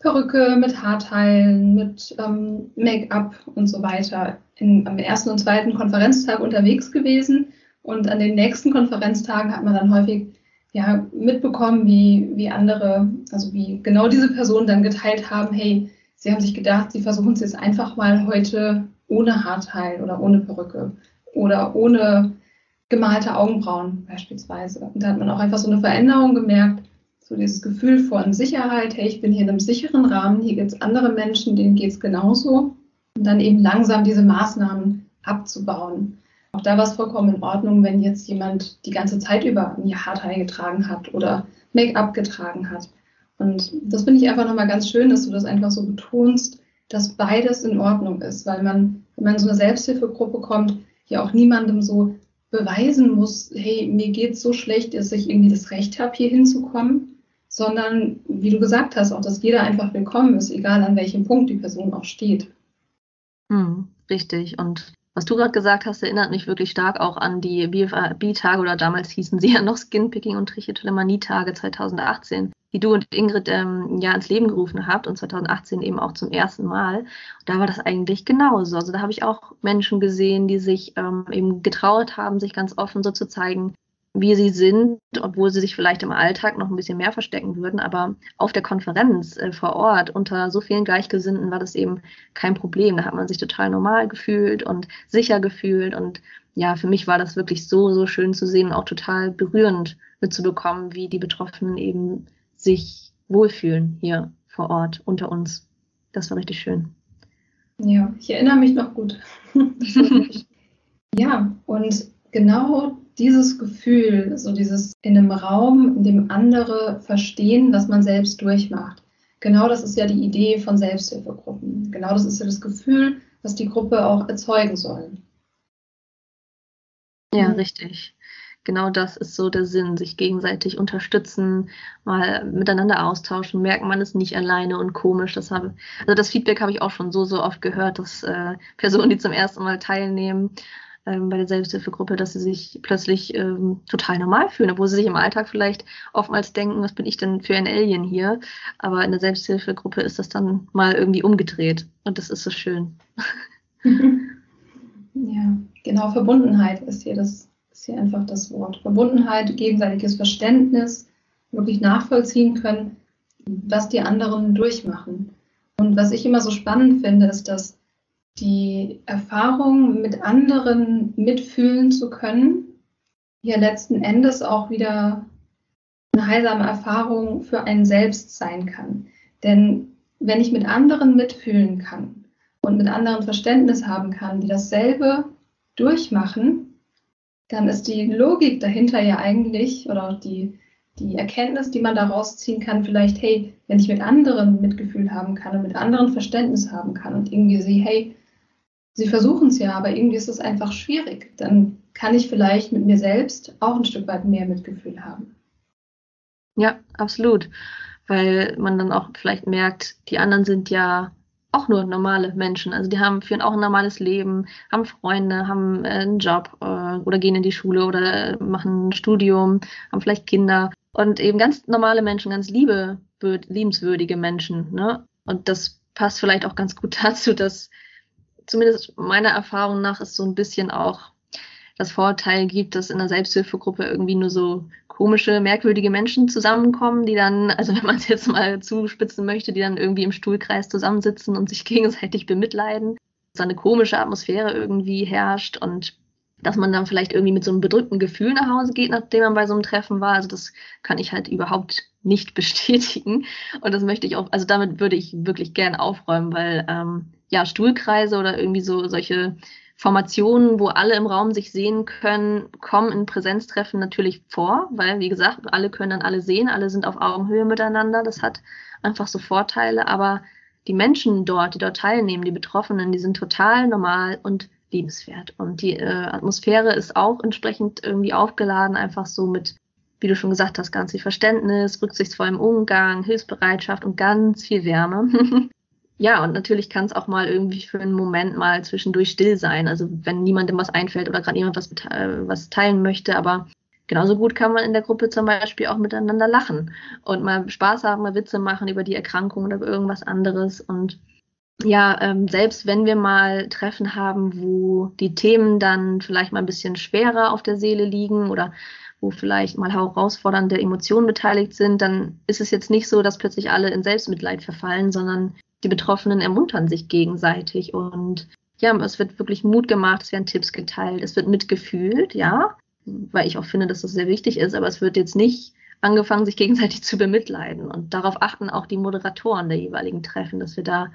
Perücke, mit Haarteilen, mit ähm, Make-up und so weiter in, am ersten und zweiten Konferenztag unterwegs gewesen. Und an den nächsten Konferenztagen hat man dann häufig ja, mitbekommen, wie, wie andere, also wie genau diese Personen dann geteilt haben, hey, sie haben sich gedacht, sie versuchen es jetzt einfach mal heute ohne Haarteil oder ohne Perücke oder ohne gemalte Augenbrauen beispielsweise. Und da hat man auch einfach so eine Veränderung gemerkt, so dieses Gefühl von Sicherheit, hey, ich bin hier in einem sicheren Rahmen, hier gibt es andere Menschen, denen geht es genauso. Und dann eben langsam diese Maßnahmen abzubauen. Auch da war es vollkommen in Ordnung, wenn jetzt jemand die ganze Zeit über ein Haarteil getragen hat oder Make-up getragen hat. Und das finde ich einfach nochmal ganz schön, dass du das einfach so betonst, dass beides in Ordnung ist, weil man, wenn man in so eine Selbsthilfegruppe kommt, ja auch niemandem so beweisen muss, hey, mir geht's so schlecht, dass ich irgendwie das Recht habe, hier hinzukommen, sondern wie du gesagt hast, auch, dass jeder einfach willkommen ist, egal an welchem Punkt die Person auch steht. Hm, richtig. Und was du gerade gesagt hast, erinnert mich wirklich stark auch an die BFB-Tage oder damals hießen sie ja noch Skinpicking und Trichotillomanie-Tage 2018, die du und Ingrid ähm, ja ins Leben gerufen habt und 2018 eben auch zum ersten Mal. Und da war das eigentlich genauso. Also da habe ich auch Menschen gesehen, die sich ähm, eben getraut haben, sich ganz offen so zu zeigen, wie sie sind, obwohl sie sich vielleicht im Alltag noch ein bisschen mehr verstecken würden. Aber auf der Konferenz äh, vor Ort unter so vielen Gleichgesinnten war das eben kein Problem. Da hat man sich total normal gefühlt und sicher gefühlt. Und ja, für mich war das wirklich so, so schön zu sehen und auch total berührend mitzubekommen, wie die Betroffenen eben sich wohlfühlen hier vor Ort unter uns. Das war richtig schön. Ja, ich erinnere mich noch gut. ja, und genau dieses Gefühl, so dieses in einem Raum, in dem andere verstehen, was man selbst durchmacht. Genau das ist ja die Idee von Selbsthilfegruppen. Genau das ist ja das Gefühl, was die Gruppe auch erzeugen soll. Ja, richtig. Genau das ist so der Sinn, sich gegenseitig unterstützen, mal miteinander austauschen, merken, man ist nicht alleine und komisch. Das habe, also das Feedback habe ich auch schon so, so oft gehört, dass äh, Personen, die zum ersten Mal teilnehmen, ähm, bei der Selbsthilfegruppe, dass sie sich plötzlich ähm, total normal fühlen, obwohl sie sich im Alltag vielleicht oftmals denken, was bin ich denn für ein Alien hier? Aber in der Selbsthilfegruppe ist das dann mal irgendwie umgedreht und das ist so schön. ja, genau, Verbundenheit ist hier das ist hier einfach das Wort. Verbundenheit, gegenseitiges Verständnis, wirklich nachvollziehen können, was die anderen durchmachen. Und was ich immer so spannend finde, ist, dass die Erfahrung, mit anderen mitfühlen zu können, hier letzten Endes auch wieder eine heilsame Erfahrung für einen selbst sein kann. Denn wenn ich mit anderen mitfühlen kann und mit anderen Verständnis haben kann, die dasselbe durchmachen, dann ist die Logik dahinter ja eigentlich oder die, die Erkenntnis, die man daraus ziehen kann, vielleicht, hey, wenn ich mit anderen Mitgefühl haben kann und mit anderen Verständnis haben kann und irgendwie sehe, hey, sie versuchen es ja, aber irgendwie ist es einfach schwierig, dann kann ich vielleicht mit mir selbst auch ein Stück weit mehr Mitgefühl haben. Ja, absolut. Weil man dann auch vielleicht merkt, die anderen sind ja auch nur normale Menschen. Also die haben, führen auch ein normales Leben, haben Freunde, haben äh, einen Job äh, oder gehen in die Schule oder machen ein Studium, haben vielleicht Kinder und eben ganz normale Menschen, ganz liebe, liebenswürdige Menschen. Ne? Und das passt vielleicht auch ganz gut dazu, dass zumindest meiner Erfahrung nach es so ein bisschen auch das Vorteil gibt, dass in der Selbsthilfegruppe irgendwie nur so komische, merkwürdige Menschen zusammenkommen, die dann, also wenn man es jetzt mal zuspitzen möchte, die dann irgendwie im Stuhlkreis zusammensitzen und sich gegenseitig bemitleiden. Dass eine komische Atmosphäre irgendwie herrscht und dass man dann vielleicht irgendwie mit so einem bedrückten Gefühl nach Hause geht, nachdem man bei so einem Treffen war. Also das kann ich halt überhaupt nicht bestätigen. Und das möchte ich auch, also damit würde ich wirklich gern aufräumen, weil ähm, ja, Stuhlkreise oder irgendwie so solche Formationen, wo alle im Raum sich sehen können, kommen in Präsenztreffen natürlich vor, weil, wie gesagt, alle können dann alle sehen, alle sind auf Augenhöhe miteinander. Das hat einfach so Vorteile. Aber die Menschen dort, die dort teilnehmen, die Betroffenen, die sind total normal und liebenswert. Und die äh, Atmosphäre ist auch entsprechend irgendwie aufgeladen, einfach so mit, wie du schon gesagt hast, ganz viel Verständnis, rücksichtsvollem Umgang, Hilfsbereitschaft und ganz viel Wärme. Ja, und natürlich kann es auch mal irgendwie für einen Moment mal zwischendurch still sein. Also wenn niemandem was einfällt oder gerade jemand was, äh, was teilen möchte, aber genauso gut kann man in der Gruppe zum Beispiel auch miteinander lachen und mal Spaß haben, mal Witze machen über die Erkrankung oder über irgendwas anderes. Und ja, ähm, selbst wenn wir mal Treffen haben, wo die Themen dann vielleicht mal ein bisschen schwerer auf der Seele liegen oder wo vielleicht mal herausfordernde Emotionen beteiligt sind, dann ist es jetzt nicht so, dass plötzlich alle in Selbstmitleid verfallen, sondern die Betroffenen ermuntern sich gegenseitig und ja, es wird wirklich Mut gemacht, es werden Tipps geteilt, es wird mitgefühlt, ja, weil ich auch finde, dass das sehr wichtig ist, aber es wird jetzt nicht angefangen, sich gegenseitig zu bemitleiden. Und darauf achten auch die Moderatoren der jeweiligen Treffen, dass wir da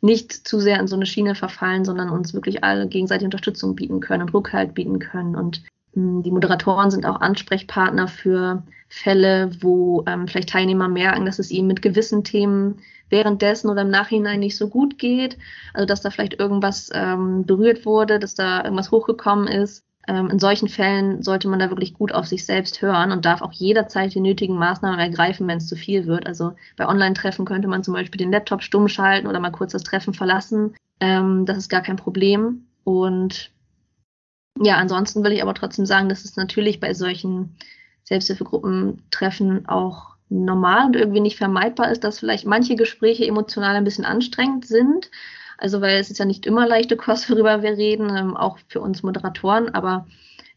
nicht zu sehr in so eine Schiene verfallen, sondern uns wirklich alle gegenseitig Unterstützung bieten können und Rückhalt bieten können. Und hm, die Moderatoren sind auch Ansprechpartner für Fälle, wo ähm, vielleicht Teilnehmer merken, dass es ihnen mit gewissen Themen währenddessen oder im Nachhinein nicht so gut geht. Also dass da vielleicht irgendwas ähm, berührt wurde, dass da irgendwas hochgekommen ist. Ähm, in solchen Fällen sollte man da wirklich gut auf sich selbst hören und darf auch jederzeit die nötigen Maßnahmen ergreifen, wenn es zu viel wird. Also bei Online-Treffen könnte man zum Beispiel den Laptop stumm schalten oder mal kurz das Treffen verlassen. Ähm, das ist gar kein Problem. Und ja, ansonsten will ich aber trotzdem sagen, dass es natürlich bei solchen Selbsthilfegruppentreffen auch normal und irgendwie nicht vermeidbar ist, dass vielleicht manche Gespräche emotional ein bisschen anstrengend sind. Also weil es ist ja nicht immer leichte Kost, worüber wir reden, ähm, auch für uns Moderatoren, aber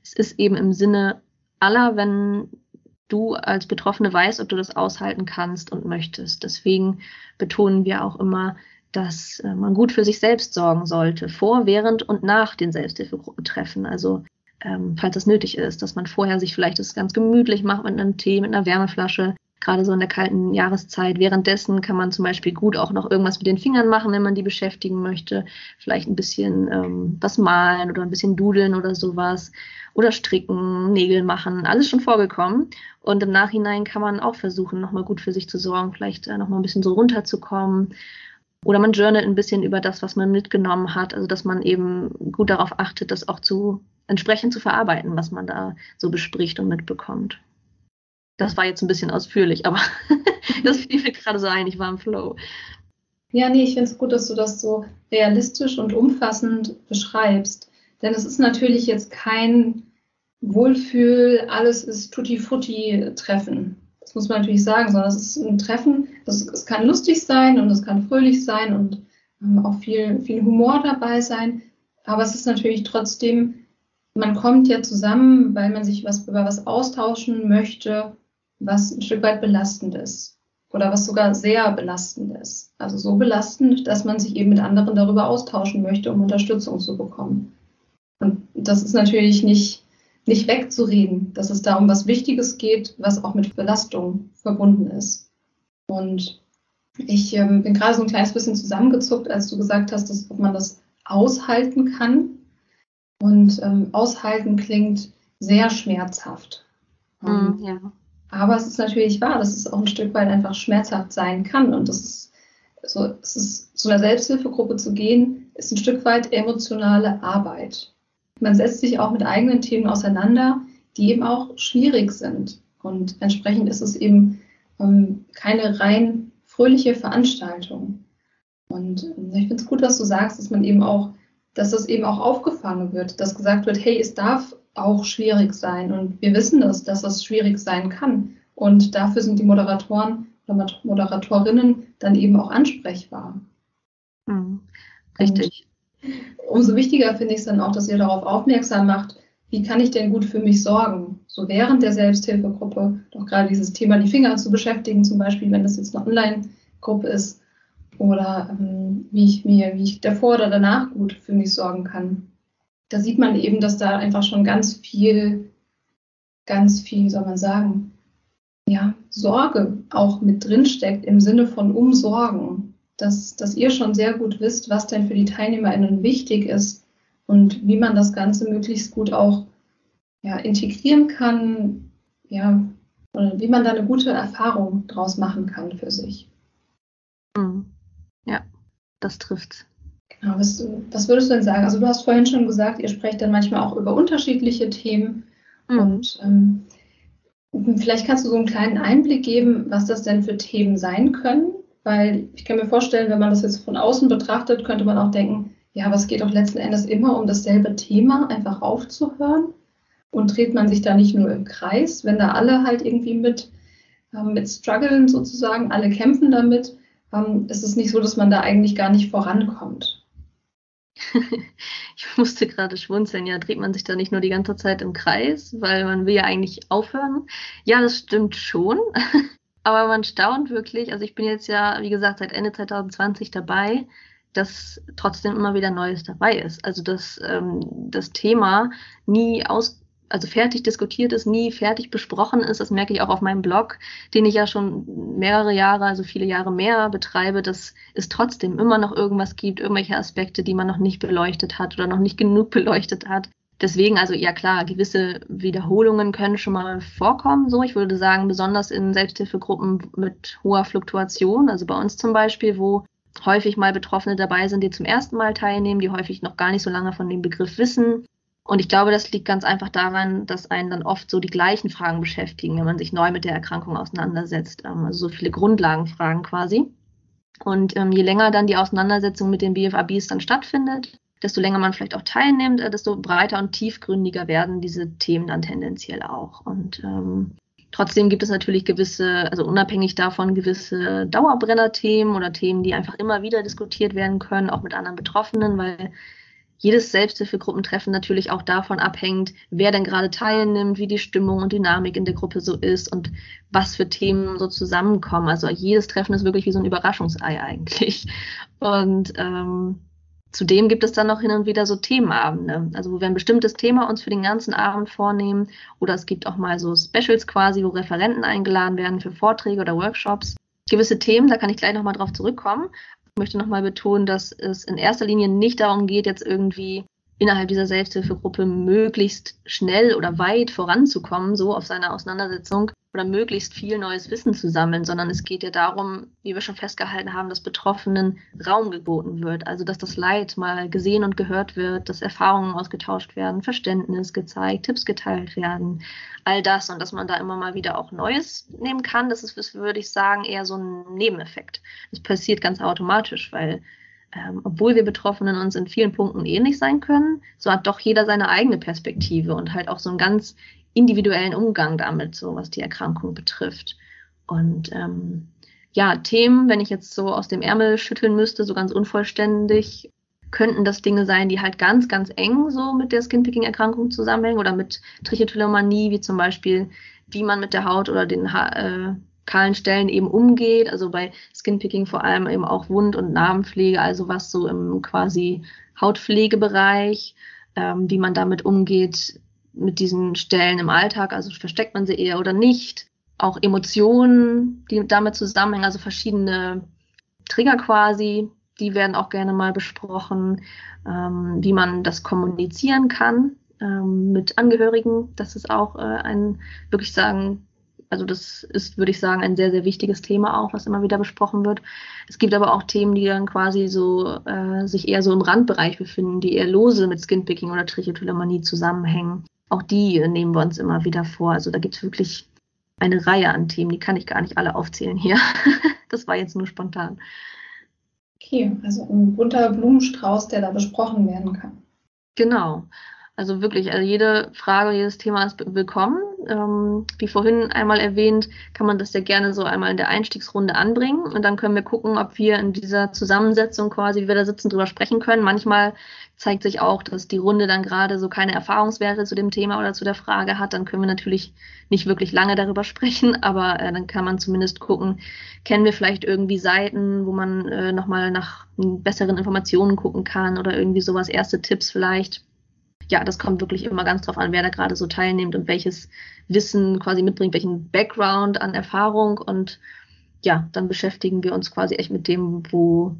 es ist eben im Sinne aller, wenn du als Betroffene weißt, ob du das aushalten kannst und möchtest. Deswegen betonen wir auch immer, dass äh, man gut für sich selbst sorgen sollte, vor, während und nach den Selbsthilfegruppentreffen. Also ähm, falls es nötig ist, dass man vorher sich vielleicht das ganz gemütlich macht mit einem Tee, mit einer Wärmeflasche, gerade so in der kalten Jahreszeit. Währenddessen kann man zum Beispiel gut auch noch irgendwas mit den Fingern machen, wenn man die beschäftigen möchte. Vielleicht ein bisschen ähm, was malen oder ein bisschen dudeln oder sowas. Oder stricken, Nägel machen, alles schon vorgekommen. Und im Nachhinein kann man auch versuchen, nochmal gut für sich zu sorgen, vielleicht äh, nochmal ein bisschen so runterzukommen. Oder man journalt ein bisschen über das, was man mitgenommen hat. Also dass man eben gut darauf achtet, das auch zu entsprechend zu verarbeiten, was man da so bespricht und mitbekommt. Das war jetzt ein bisschen ausführlich, aber das fiel mir gerade so ein, ich war im Flow. Ja, nee, ich finde es gut, dass du das so realistisch und umfassend beschreibst. Denn es ist natürlich jetzt kein Wohlfühl, alles ist Tutti-Frutti-Treffen. Das muss man natürlich sagen, sondern es ist ein Treffen, es kann lustig sein und es kann fröhlich sein und ähm, auch viel, viel Humor dabei sein. Aber es ist natürlich trotzdem, man kommt ja zusammen, weil man sich was, über was austauschen möchte was ein Stück weit belastend ist oder was sogar sehr belastend ist. Also so belastend, dass man sich eben mit anderen darüber austauschen möchte, um Unterstützung zu bekommen. Und das ist natürlich nicht, nicht wegzureden, dass es da um was Wichtiges geht, was auch mit Belastung verbunden ist. Und ich ähm, bin gerade so ein kleines bisschen zusammengezuckt, als du gesagt hast, dass, ob man das aushalten kann. Und ähm, aushalten klingt sehr schmerzhaft. Mm, ja. Aber es ist natürlich wahr, dass es auch ein Stück weit einfach schmerzhaft sein kann. Und das ist so, es ist zu einer Selbsthilfegruppe zu gehen, ist ein Stück weit emotionale Arbeit. Man setzt sich auch mit eigenen Themen auseinander, die eben auch schwierig sind. Und entsprechend ist es eben ähm, keine rein fröhliche Veranstaltung. Und ähm, ich finde es gut, was du sagst, dass man eben auch, dass das eben auch aufgefangen wird, dass gesagt wird, hey, es darf auch schwierig sein. Und wir wissen es, dass das schwierig sein kann. Und dafür sind die Moderatoren oder Moderatorinnen dann eben auch ansprechbar. Mhm. Richtig. Und umso wichtiger finde ich es dann auch, dass ihr darauf aufmerksam macht, wie kann ich denn gut für mich sorgen? So während der Selbsthilfegruppe, doch gerade dieses Thema die Finger zu beschäftigen, zum Beispiel, wenn das jetzt eine Online-Gruppe ist, oder ähm, wie ich mir, wie ich davor oder danach gut für mich sorgen kann da sieht man eben, dass da einfach schon ganz viel, ganz viel, soll man sagen, ja, Sorge auch mit drin steckt im Sinne von Umsorgen. Dass, dass ihr schon sehr gut wisst, was denn für die TeilnehmerInnen wichtig ist und wie man das Ganze möglichst gut auch ja, integrieren kann, ja, oder wie man da eine gute Erfahrung draus machen kann für sich. Mhm. Ja, das trifft Genau, was, was, würdest du denn sagen? Also du hast vorhin schon gesagt, ihr sprecht dann manchmal auch über unterschiedliche Themen. Mhm. Und ähm, vielleicht kannst du so einen kleinen Einblick geben, was das denn für Themen sein können. Weil ich kann mir vorstellen, wenn man das jetzt von außen betrachtet, könnte man auch denken, ja, aber es geht doch letzten Endes immer um dasselbe Thema, einfach aufzuhören. Und dreht man sich da nicht nur im Kreis, wenn da alle halt irgendwie mit, äh, mit strugglen sozusagen, alle kämpfen damit, ähm, ist es nicht so, dass man da eigentlich gar nicht vorankommt. ich musste gerade schwunzeln. Ja, dreht man sich da nicht nur die ganze Zeit im Kreis, weil man will ja eigentlich aufhören. Ja, das stimmt schon. Aber man staunt wirklich. Also ich bin jetzt ja, wie gesagt, seit Ende 2020 dabei, dass trotzdem immer wieder Neues dabei ist. Also dass ähm, das Thema nie aus also fertig diskutiert ist, nie fertig besprochen ist. Das merke ich auch auf meinem Blog, den ich ja schon mehrere Jahre, also viele Jahre mehr betreibe, dass es trotzdem immer noch irgendwas gibt, irgendwelche Aspekte, die man noch nicht beleuchtet hat oder noch nicht genug beleuchtet hat. Deswegen, also ja klar, gewisse Wiederholungen können schon mal vorkommen. So, ich würde sagen, besonders in Selbsthilfegruppen mit hoher Fluktuation, also bei uns zum Beispiel, wo häufig mal Betroffene dabei sind, die zum ersten Mal teilnehmen, die häufig noch gar nicht so lange von dem Begriff wissen, und ich glaube, das liegt ganz einfach daran, dass einen dann oft so die gleichen Fragen beschäftigen, wenn man sich neu mit der Erkrankung auseinandersetzt. Ähm, also so viele Grundlagenfragen quasi. Und ähm, je länger dann die Auseinandersetzung mit den BFABs dann stattfindet, desto länger man vielleicht auch teilnimmt, äh, desto breiter und tiefgründiger werden diese Themen dann tendenziell auch. Und ähm, trotzdem gibt es natürlich gewisse, also unabhängig davon gewisse Dauerbrenner-Themen oder Themen, die einfach immer wieder diskutiert werden können, auch mit anderen Betroffenen, weil jedes Selbsthilfegruppentreffen natürlich auch davon abhängt, wer denn gerade teilnimmt, wie die Stimmung und Dynamik in der Gruppe so ist und was für Themen so zusammenkommen. Also jedes Treffen ist wirklich wie so ein Überraschungsei eigentlich. Und ähm, Zudem gibt es dann noch hin und wieder so Themenabende, also wo wir ein bestimmtes Thema uns für den ganzen Abend vornehmen oder es gibt auch mal so Specials quasi, wo Referenten eingeladen werden für Vorträge oder Workshops. Gewisse Themen, da kann ich gleich nochmal drauf zurückkommen. Ich möchte nochmal betonen, dass es in erster Linie nicht darum geht, jetzt irgendwie innerhalb dieser Selbsthilfegruppe möglichst schnell oder weit voranzukommen, so auf seiner Auseinandersetzung oder möglichst viel neues Wissen zu sammeln, sondern es geht ja darum, wie wir schon festgehalten haben, dass Betroffenen Raum geboten wird, also dass das Leid mal gesehen und gehört wird, dass Erfahrungen ausgetauscht werden, Verständnis gezeigt, Tipps geteilt werden, all das und dass man da immer mal wieder auch Neues nehmen kann, das ist, würde ich sagen, eher so ein Nebeneffekt. Das passiert ganz automatisch, weil ähm, obwohl wir Betroffenen uns in vielen Punkten ähnlich sein können, so hat doch jeder seine eigene Perspektive und halt auch so einen ganz individuellen Umgang damit, so was die Erkrankung betrifft. Und ähm, ja, Themen, wenn ich jetzt so aus dem Ärmel schütteln müsste, so ganz unvollständig, könnten das Dinge sein, die halt ganz, ganz eng so mit der Skinpicking-Erkrankung zusammenhängen oder mit Trichotillomanie, wie zum Beispiel, wie man mit der Haut oder den ha äh, kahlen Stellen eben umgeht. Also bei Skinpicking vor allem eben auch Wund- und Narbenpflege, also was so im quasi Hautpflegebereich, ähm, wie man damit umgeht mit diesen Stellen im Alltag, also versteckt man sie eher oder nicht. Auch Emotionen, die damit zusammenhängen, also verschiedene Trigger quasi, die werden auch gerne mal besprochen, ähm, wie man das kommunizieren kann ähm, mit Angehörigen. Das ist auch äh, ein, wirklich sagen, also das ist, würde ich sagen, ein sehr, sehr wichtiges Thema auch, was immer wieder besprochen wird. Es gibt aber auch Themen, die dann quasi so äh, sich eher so im Randbereich befinden, die eher lose mit Skinpicking oder Trichotillomanie zusammenhängen. Auch die nehmen wir uns immer wieder vor. Also da gibt es wirklich eine Reihe an Themen, die kann ich gar nicht alle aufzählen hier. das war jetzt nur spontan. Okay, also ein bunter Blumenstrauß, der da besprochen werden kann. Genau. Also wirklich, also jede Frage, jedes Thema ist willkommen. Ähm, wie vorhin einmal erwähnt, kann man das sehr gerne so einmal in der Einstiegsrunde anbringen und dann können wir gucken, ob wir in dieser Zusammensetzung quasi, wie wir da sitzen, drüber sprechen können. Manchmal zeigt sich auch, dass die Runde dann gerade so keine Erfahrungswerte zu dem Thema oder zu der Frage hat. Dann können wir natürlich nicht wirklich lange darüber sprechen, aber äh, dann kann man zumindest gucken, kennen wir vielleicht irgendwie Seiten, wo man äh, nochmal nach besseren Informationen gucken kann oder irgendwie sowas, erste Tipps vielleicht ja, das kommt wirklich immer ganz drauf an, wer da gerade so teilnimmt und welches Wissen quasi mitbringt, welchen Background an Erfahrung. Und ja, dann beschäftigen wir uns quasi echt mit dem, wo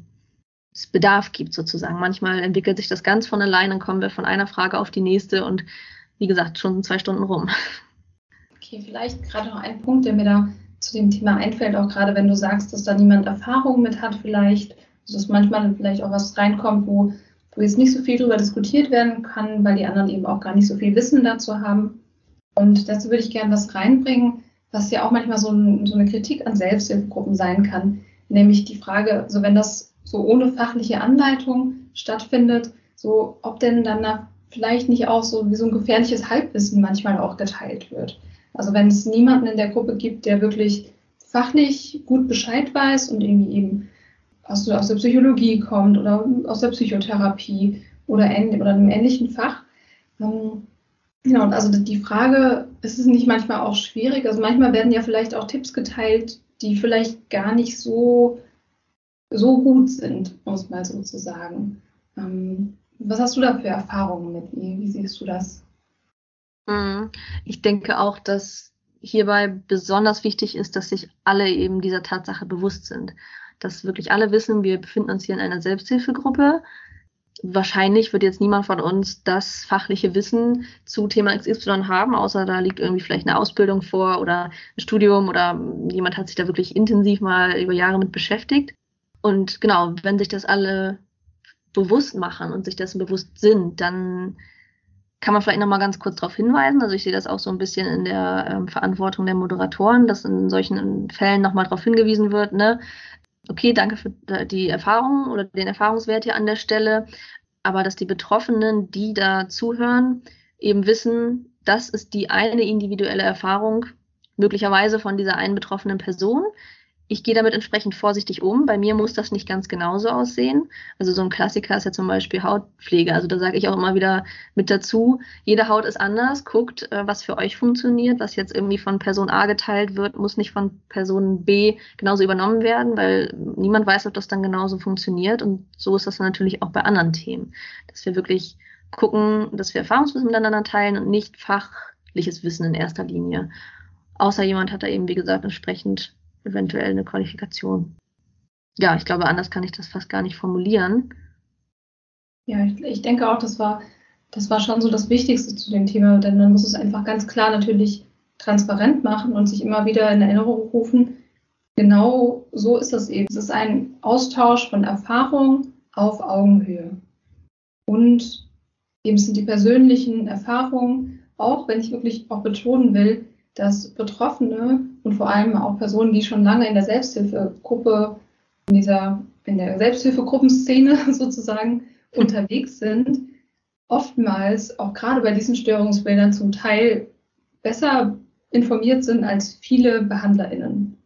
es Bedarf gibt sozusagen. Manchmal entwickelt sich das ganz von allein, dann kommen wir von einer Frage auf die nächste und wie gesagt, schon zwei Stunden rum. Okay, vielleicht gerade noch ein Punkt, der mir da zu dem Thema einfällt, auch gerade wenn du sagst, dass da niemand Erfahrung mit hat, vielleicht, dass manchmal vielleicht auch was reinkommt, wo wo jetzt nicht so viel darüber diskutiert werden kann, weil die anderen eben auch gar nicht so viel Wissen dazu haben. Und dazu würde ich gerne was reinbringen, was ja auch manchmal so, ein, so eine Kritik an Selbsthilfegruppen sein kann, nämlich die Frage, so wenn das so ohne fachliche Anleitung stattfindet, so ob denn dann da vielleicht nicht auch so wie so ein gefährliches Halbwissen manchmal auch geteilt wird. Also wenn es niemanden in der Gruppe gibt, der wirklich fachlich gut Bescheid weiß und irgendwie eben aus, aus der Psychologie kommt oder aus der Psychotherapie oder, oder einem ähnlichen Fach. Ähm, genau, also die Frage, ist es nicht manchmal auch schwierig? Also manchmal werden ja vielleicht auch Tipps geteilt, die vielleicht gar nicht so, so gut sind, um es mal so zu sagen. Ähm, was hast du da für Erfahrungen mit? Wie, wie siehst du das? Mhm. Ich denke auch, dass hierbei besonders wichtig ist, dass sich alle eben dieser Tatsache bewusst sind dass wirklich alle wissen, wir befinden uns hier in einer Selbsthilfegruppe. Wahrscheinlich wird jetzt niemand von uns das fachliche Wissen zu Thema XY haben, außer da liegt irgendwie vielleicht eine Ausbildung vor oder ein Studium oder jemand hat sich da wirklich intensiv mal über Jahre mit beschäftigt. Und genau, wenn sich das alle bewusst machen und sich dessen bewusst sind, dann kann man vielleicht nochmal ganz kurz darauf hinweisen. Also ich sehe das auch so ein bisschen in der ähm, Verantwortung der Moderatoren, dass in solchen Fällen nochmal darauf hingewiesen wird, ne? Okay, danke für die Erfahrung oder den Erfahrungswert hier an der Stelle, aber dass die Betroffenen, die da zuhören, eben wissen, das ist die eine individuelle Erfahrung möglicherweise von dieser einen betroffenen Person. Ich gehe damit entsprechend vorsichtig um. Bei mir muss das nicht ganz genauso aussehen. Also so ein Klassiker ist ja zum Beispiel Hautpflege. Also da sage ich auch immer wieder mit dazu, jede Haut ist anders. Guckt, äh, was für euch funktioniert. Was jetzt irgendwie von Person A geteilt wird, muss nicht von Person B genauso übernommen werden, weil niemand weiß, ob das dann genauso funktioniert. Und so ist das natürlich auch bei anderen Themen. Dass wir wirklich gucken, dass wir Erfahrungswissen miteinander teilen und nicht fachliches Wissen in erster Linie. Außer jemand hat da eben, wie gesagt, entsprechend eventuell eine Qualifikation. Ja, ich glaube, anders kann ich das fast gar nicht formulieren. Ja, ich, ich denke auch, das war, das war schon so das Wichtigste zu dem Thema, denn man muss es einfach ganz klar natürlich transparent machen und sich immer wieder in Erinnerung rufen, genau so ist das eben. Es ist ein Austausch von Erfahrung auf Augenhöhe. Und eben sind die persönlichen Erfahrungen, auch wenn ich wirklich auch betonen will, dass Betroffene und vor allem auch Personen, die schon lange in der Selbsthilfegruppe, in dieser, in der Selbsthilfegruppenszene sozusagen unterwegs sind, oftmals auch gerade bei diesen Störungsbildern zum Teil besser informiert sind als viele BehandlerInnen.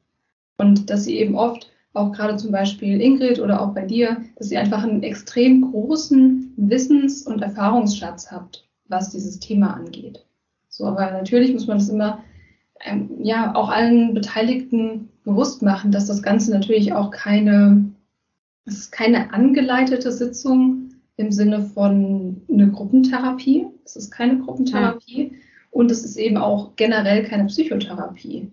Und dass sie eben oft, auch gerade zum Beispiel Ingrid oder auch bei dir, dass ihr einfach einen extrem großen Wissens- und Erfahrungsschatz habt, was dieses Thema angeht. So, aber natürlich muss man das immer ja auch allen Beteiligten bewusst machen, dass das Ganze natürlich auch keine, es ist keine angeleitete Sitzung im Sinne von eine Gruppentherapie. Es ist keine Gruppentherapie ja. und es ist eben auch generell keine Psychotherapie.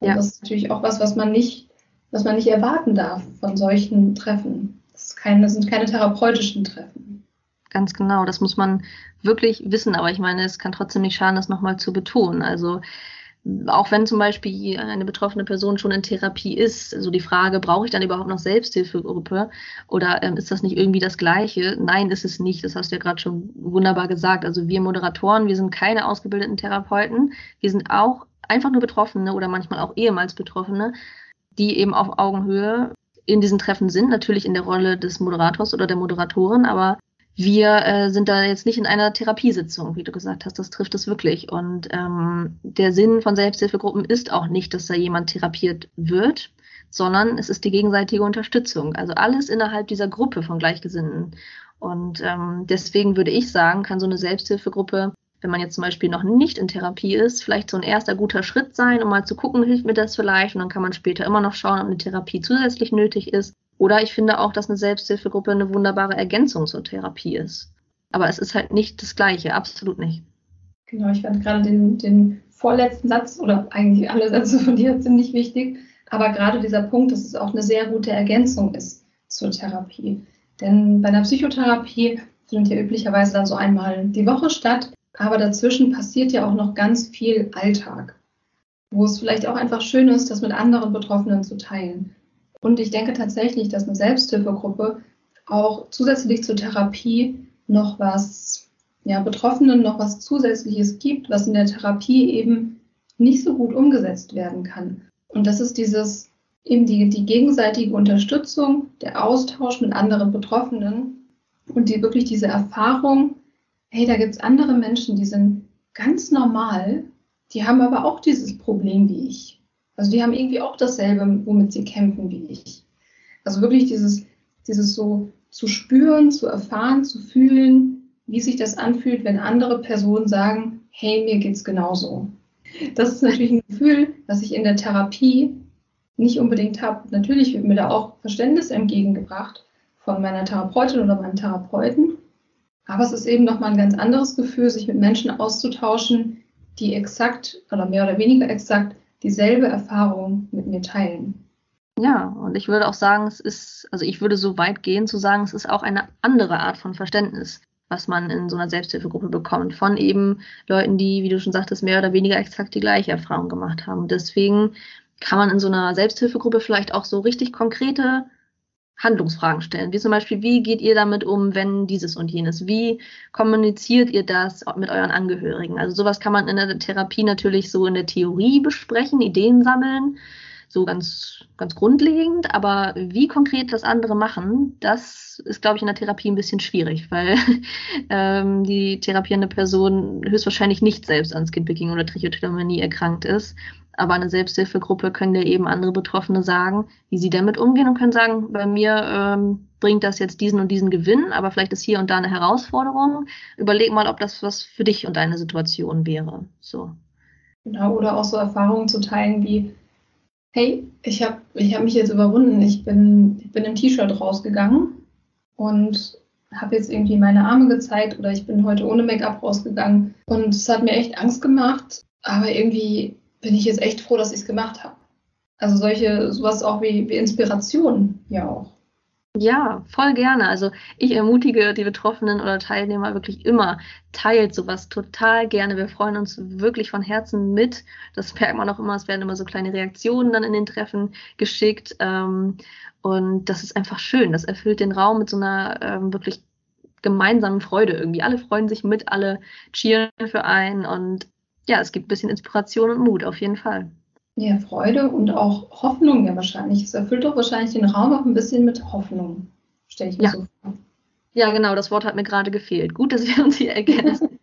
Und ja. das ist natürlich auch was, was man nicht, was man nicht erwarten darf von solchen Treffen. Das, keine, das sind keine therapeutischen Treffen. Ganz genau, das muss man wirklich wissen, aber ich meine, es kann trotzdem nicht schaden, das nochmal zu betonen. Also auch wenn zum Beispiel eine betroffene Person schon in Therapie ist, so also die Frage, brauche ich dann überhaupt noch Selbsthilfegruppe oder ähm, ist das nicht irgendwie das Gleiche? Nein, ist es nicht. Das hast du ja gerade schon wunderbar gesagt. Also wir Moderatoren, wir sind keine ausgebildeten Therapeuten. Wir sind auch einfach nur Betroffene oder manchmal auch ehemals Betroffene, die eben auf Augenhöhe in diesen Treffen sind, natürlich in der Rolle des Moderators oder der Moderatorin, aber wir äh, sind da jetzt nicht in einer Therapiesitzung, wie du gesagt hast, das trifft es wirklich. Und ähm, der Sinn von Selbsthilfegruppen ist auch nicht, dass da jemand therapiert wird, sondern es ist die gegenseitige Unterstützung. Also alles innerhalb dieser Gruppe von Gleichgesinnten. Und ähm, deswegen würde ich sagen, kann so eine Selbsthilfegruppe, wenn man jetzt zum Beispiel noch nicht in Therapie ist, vielleicht so ein erster guter Schritt sein, um mal zu gucken, hilft mir das vielleicht. Und dann kann man später immer noch schauen, ob eine Therapie zusätzlich nötig ist. Oder ich finde auch, dass eine Selbsthilfegruppe eine wunderbare Ergänzung zur Therapie ist. Aber es ist halt nicht das Gleiche, absolut nicht. Genau, ich fand gerade den, den vorletzten Satz oder eigentlich alle Sätze von dir ziemlich wichtig. Aber gerade dieser Punkt, dass es auch eine sehr gute Ergänzung ist zur Therapie. Denn bei einer Psychotherapie findet ja üblicherweise dann so einmal die Woche statt. Aber dazwischen passiert ja auch noch ganz viel Alltag, wo es vielleicht auch einfach schön ist, das mit anderen Betroffenen zu teilen. Und ich denke tatsächlich, dass eine Selbsthilfegruppe auch zusätzlich zur Therapie noch was, ja, Betroffenen noch was Zusätzliches gibt, was in der Therapie eben nicht so gut umgesetzt werden kann. Und das ist dieses, eben die, die gegenseitige Unterstützung, der Austausch mit anderen Betroffenen und die wirklich diese Erfahrung, hey, da gibt es andere Menschen, die sind ganz normal, die haben aber auch dieses Problem wie ich. Also die haben irgendwie auch dasselbe, womit sie kämpfen wie ich. Also wirklich dieses, dieses so zu spüren, zu erfahren, zu fühlen, wie sich das anfühlt, wenn andere Personen sagen, hey, mir geht's genauso. Das ist natürlich ein Gefühl, was ich in der Therapie nicht unbedingt habe. Natürlich wird mir da auch Verständnis entgegengebracht von meiner Therapeutin oder meinem Therapeuten. Aber es ist eben nochmal ein ganz anderes Gefühl, sich mit Menschen auszutauschen, die exakt oder mehr oder weniger exakt dieselbe Erfahrung mit mir teilen. Ja, und ich würde auch sagen, es ist, also ich würde so weit gehen zu sagen, es ist auch eine andere Art von Verständnis, was man in so einer Selbsthilfegruppe bekommt, von eben Leuten, die, wie du schon sagtest, mehr oder weniger exakt die gleiche Erfahrung gemacht haben. deswegen kann man in so einer Selbsthilfegruppe vielleicht auch so richtig konkrete Handlungsfragen stellen, wie zum Beispiel, wie geht ihr damit um, wenn dieses und jenes? Wie kommuniziert ihr das mit euren Angehörigen? Also sowas kann man in der Therapie natürlich so in der Theorie besprechen, Ideen sammeln, so ganz, ganz grundlegend, aber wie konkret das andere machen, das ist, glaube ich, in der Therapie ein bisschen schwierig, weil ähm, die therapierende Person höchstwahrscheinlich nicht selbst an Skinpicking oder Trichotillomanie erkrankt ist Aber eine Selbsthilfegruppe können dir eben andere Betroffene sagen, wie sie damit umgehen und können sagen, bei mir ähm, bringt das jetzt diesen und diesen Gewinn, aber vielleicht ist hier und da eine Herausforderung. Überleg mal, ob das was für dich und deine Situation wäre. So. Genau, oder auch so Erfahrungen zu teilen wie, hey, ich habe ich hab mich jetzt überwunden, ich bin, ich bin im T-Shirt rausgegangen und habe jetzt irgendwie meine Arme gezeigt oder ich bin heute ohne Make-up rausgegangen und es hat mir echt Angst gemacht, aber irgendwie bin ich jetzt echt froh, dass ich es gemacht habe. Also solche, sowas auch wie, wie Inspiration ja auch. Ja, voll gerne. Also ich ermutige die Betroffenen oder Teilnehmer wirklich immer, teilt sowas total gerne. Wir freuen uns wirklich von Herzen mit. Das merkt man auch immer, es werden immer so kleine Reaktionen dann in den Treffen geschickt. Ähm, und das ist einfach schön. Das erfüllt den Raum mit so einer ähm, wirklich gemeinsamen Freude irgendwie. Alle freuen sich mit, alle cheeren für einen und ja, es gibt ein bisschen Inspiration und Mut auf jeden Fall. Ja, Freude und auch Hoffnung ja wahrscheinlich. Es erfüllt doch wahrscheinlich den Raum auch ein bisschen mit Hoffnung, stelle ich mir ja. so vor. Ja, genau, das Wort hat mir gerade gefehlt. Gut, dass wir uns hier ergänzen.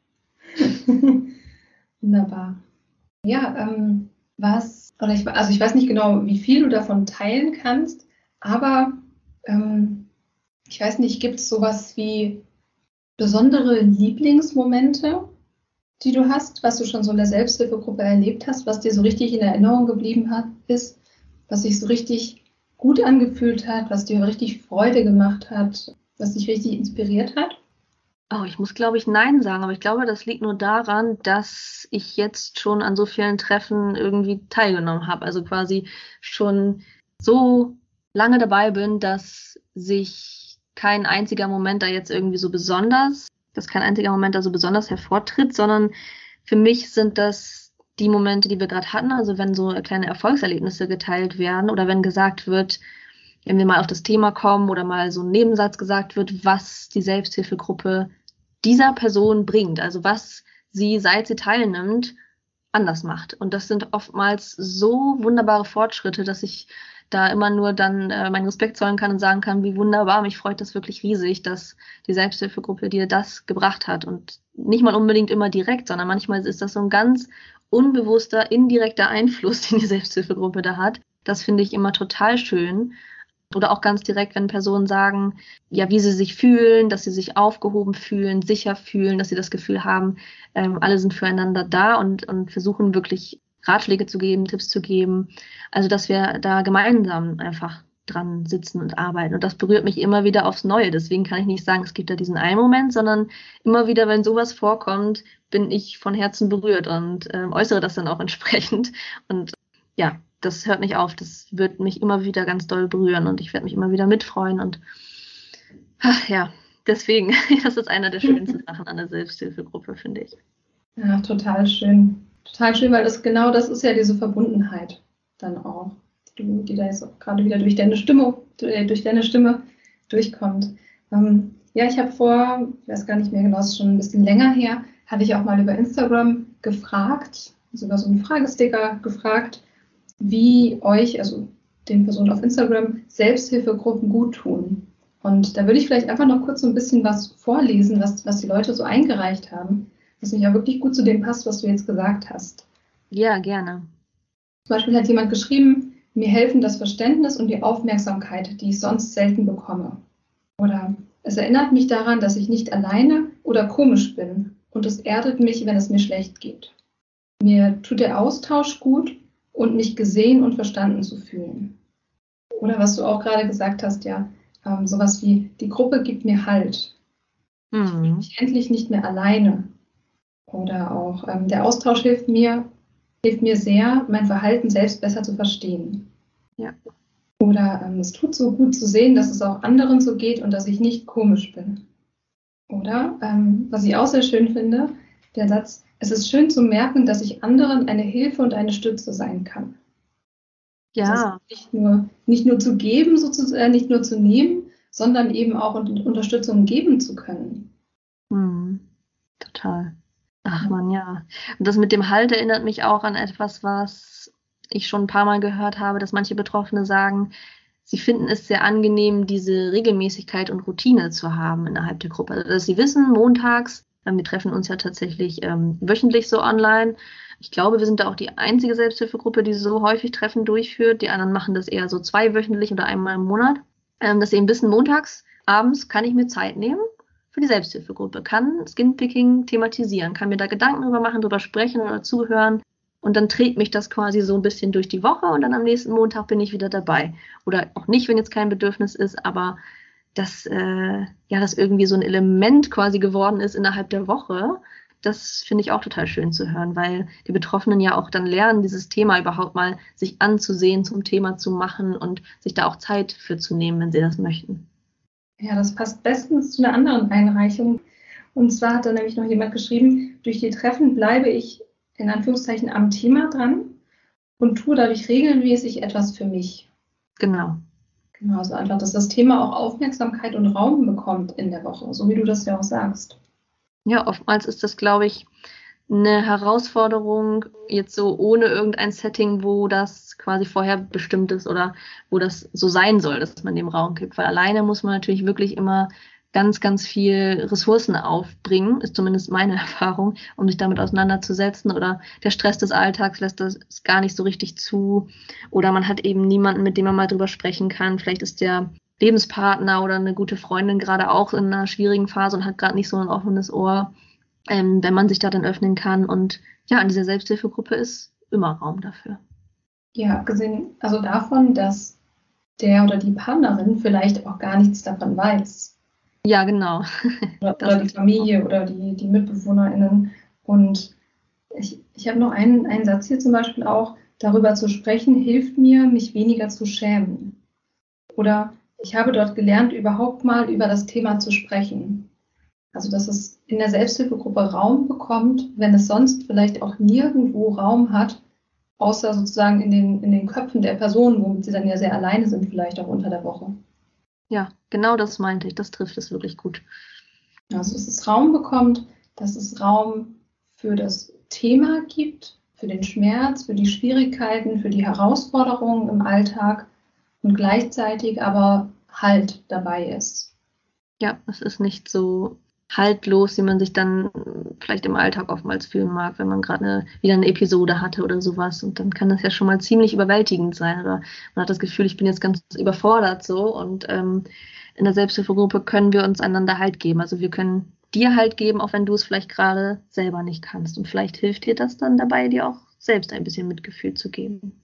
Wunderbar. Ja, ähm, was, oder ich, also ich weiß nicht genau, wie viel du davon teilen kannst, aber ähm, ich weiß nicht, gibt es sowas wie besondere Lieblingsmomente, die du hast, was du schon so in der Selbsthilfegruppe erlebt hast, was dir so richtig in Erinnerung geblieben hat, ist, was sich so richtig gut angefühlt hat, was dir richtig Freude gemacht hat, was dich richtig inspiriert hat? Oh, ich muss, glaube ich, Nein sagen, aber ich glaube, das liegt nur daran, dass ich jetzt schon an so vielen Treffen irgendwie teilgenommen habe. Also quasi schon so lange dabei bin, dass sich kein einziger Moment da jetzt irgendwie so besonders dass kein einziger Moment da so besonders hervortritt, sondern für mich sind das die Momente, die wir gerade hatten, also wenn so kleine Erfolgserlebnisse geteilt werden oder wenn gesagt wird, wenn wir mal auf das Thema kommen oder mal so ein Nebensatz gesagt wird, was die Selbsthilfegruppe dieser Person bringt, also was sie, seit sie teilnimmt, anders macht. Und das sind oftmals so wunderbare Fortschritte, dass ich da immer nur dann äh, meinen Respekt zollen kann und sagen kann, wie wunderbar, mich freut das wirklich riesig, dass die Selbsthilfegruppe dir das gebracht hat. Und nicht mal unbedingt immer direkt, sondern manchmal ist das so ein ganz unbewusster, indirekter Einfluss, den die Selbsthilfegruppe da hat. Das finde ich immer total schön. Oder auch ganz direkt, wenn Personen sagen, ja, wie sie sich fühlen, dass sie sich aufgehoben fühlen, sicher fühlen, dass sie das Gefühl haben, ähm, alle sind füreinander da und, und versuchen wirklich Ratschläge zu geben, Tipps zu geben. Also, dass wir da gemeinsam einfach dran sitzen und arbeiten. Und das berührt mich immer wieder aufs Neue. Deswegen kann ich nicht sagen, es gibt da diesen einen Moment, sondern immer wieder, wenn sowas vorkommt, bin ich von Herzen berührt und äh, äußere das dann auch entsprechend. Und ja, das hört nicht auf. Das wird mich immer wieder ganz doll berühren und ich werde mich immer wieder mitfreuen. Und ach, ja, deswegen, das ist einer der schönsten Sachen an der Selbsthilfegruppe, finde ich. Ja, total schön total schön, weil das genau das ist ja diese Verbundenheit dann auch, die, die da jetzt auch gerade wieder durch deine Stimme, durch deine Stimme durchkommt. Ähm, ja, ich habe vor, ich weiß gar nicht mehr genau, ist schon ein bisschen länger her, hatte ich auch mal über Instagram gefragt, sogar so einen Fragesticker gefragt, wie euch, also den Personen auf Instagram, Selbsthilfegruppen gut tun. Und da würde ich vielleicht einfach noch kurz so ein bisschen was vorlesen, was, was die Leute so eingereicht haben was mich ja wirklich gut zu dem passt, was du jetzt gesagt hast. Ja, gerne. Zum Beispiel hat jemand geschrieben, mir helfen das Verständnis und die Aufmerksamkeit, die ich sonst selten bekomme. Oder es erinnert mich daran, dass ich nicht alleine oder komisch bin und es erdet mich, wenn es mir schlecht geht. Mir tut der Austausch gut und mich gesehen und verstanden zu fühlen. Oder was du auch gerade gesagt hast, ja, ähm, sowas wie, die Gruppe gibt mir Halt. Mhm. Ich bin mich endlich nicht mehr alleine. Oder auch ähm, der Austausch hilft mir, hilft mir sehr, mein Verhalten selbst besser zu verstehen. Ja. Oder ähm, es tut so gut zu sehen, dass es auch anderen so geht und dass ich nicht komisch bin. Oder, ähm, was ich auch sehr schön finde, der Satz, es ist schön zu merken, dass ich anderen eine Hilfe und eine Stütze sein kann. Ja. Also nicht, nur, nicht nur zu geben, sozusagen, äh, nicht nur zu nehmen, sondern eben auch Unterstützung geben zu können. Hm, total. Ach man, ja. Und das mit dem Halt erinnert mich auch an etwas, was ich schon ein paar Mal gehört habe, dass manche Betroffene sagen, sie finden es sehr angenehm, diese Regelmäßigkeit und Routine zu haben innerhalb der Gruppe. Also, dass sie wissen, montags, wir treffen uns ja tatsächlich ähm, wöchentlich so online, Ich glaube, wir sind da auch die einzige Selbsthilfegruppe, die so häufig Treffen durchführt. Die anderen machen das eher so zweiwöchentlich oder einmal im Monat. Ähm, dass sie eben wissen, montags abends kann ich mir Zeit nehmen für die Selbsthilfegruppe, kann Skinpicking thematisieren, kann mir da Gedanken drüber machen, drüber sprechen oder zuhören. Und dann trägt mich das quasi so ein bisschen durch die Woche und dann am nächsten Montag bin ich wieder dabei. Oder auch nicht, wenn jetzt kein Bedürfnis ist, aber dass äh, ja das irgendwie so ein Element quasi geworden ist innerhalb der Woche, das finde ich auch total schön zu hören, weil die Betroffenen ja auch dann lernen, dieses Thema überhaupt mal sich anzusehen, zum Thema zu machen und sich da auch Zeit für zu nehmen, wenn sie das möchten. Ja, das passt bestens zu einer anderen Einreichung. Und zwar hat da nämlich noch jemand geschrieben, durch die Treffen bleibe ich in Anführungszeichen am Thema dran und tue dadurch regelmäßig etwas für mich. Genau. Genau, also einfach, dass das Thema auch Aufmerksamkeit und Raum bekommt in der Woche, so wie du das ja auch sagst. Ja, oftmals ist das, glaube ich, eine Herausforderung, jetzt so ohne irgendein Setting, wo das quasi vorher bestimmt ist oder wo das so sein soll, dass man dem Raum gibt. Weil alleine muss man natürlich wirklich immer ganz, ganz viel Ressourcen aufbringen, ist zumindest meine Erfahrung, um sich damit auseinanderzusetzen. Oder der Stress des Alltags lässt das gar nicht so richtig zu. Oder man hat eben niemanden, mit dem man mal drüber sprechen kann. Vielleicht ist der Lebenspartner oder eine gute Freundin gerade auch in einer schwierigen Phase und hat gerade nicht so ein offenes Ohr, ähm, wenn man sich da dann öffnen kann. Und ja, in dieser Selbsthilfegruppe ist immer Raum dafür. Ja, abgesehen also davon, dass der oder die Partnerin vielleicht auch gar nichts davon weiß. Ja, genau. Oder, oder die Familie oder die, die MitbewohnerInnen. Und ich, ich habe noch einen, einen Satz hier zum Beispiel auch, darüber zu sprechen, hilft mir, mich weniger zu schämen. Oder ich habe dort gelernt, überhaupt mal über das Thema zu sprechen. Also, dass es in der Selbsthilfegruppe Raum bekommt, wenn es sonst vielleicht auch nirgendwo Raum hat, außer sozusagen in den, in den Köpfen der Personen, womit sie dann ja sehr alleine sind, vielleicht auch unter der Woche. Ja, genau das meinte ich. Das trifft es wirklich gut. Also, dass es Raum bekommt, dass es Raum für das Thema gibt, für den Schmerz, für die Schwierigkeiten, für die Herausforderungen im Alltag und gleichzeitig aber Halt dabei ist. Ja, es ist nicht so haltlos, wie man sich dann vielleicht im Alltag oftmals fühlen mag, wenn man gerade wieder eine Episode hatte oder sowas. Und dann kann das ja schon mal ziemlich überwältigend sein. Oder man hat das Gefühl, ich bin jetzt ganz überfordert so. Und ähm, in der Selbsthilfegruppe können wir uns einander Halt geben. Also wir können dir Halt geben, auch wenn du es vielleicht gerade selber nicht kannst. Und vielleicht hilft dir das dann dabei, dir auch selbst ein bisschen Mitgefühl zu geben.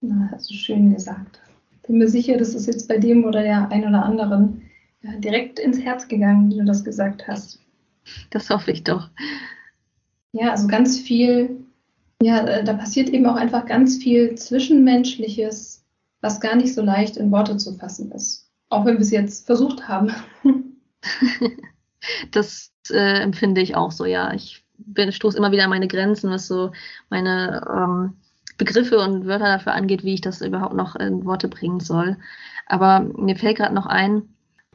Na, hast du schön gesagt. Bin mir sicher, das ist jetzt bei dem oder der ein oder anderen ja, direkt ins Herz gegangen, wie du das gesagt hast. Das hoffe ich doch. Ja, also ganz viel, ja, äh, da passiert eben auch einfach ganz viel Zwischenmenschliches, was gar nicht so leicht in Worte zu fassen ist. Auch wenn wir es jetzt versucht haben. das äh, empfinde ich auch so, ja. Ich stoße immer wieder an meine Grenzen, was so meine ähm, Begriffe und Wörter dafür angeht, wie ich das überhaupt noch in Worte bringen soll. Aber mir fällt gerade noch ein,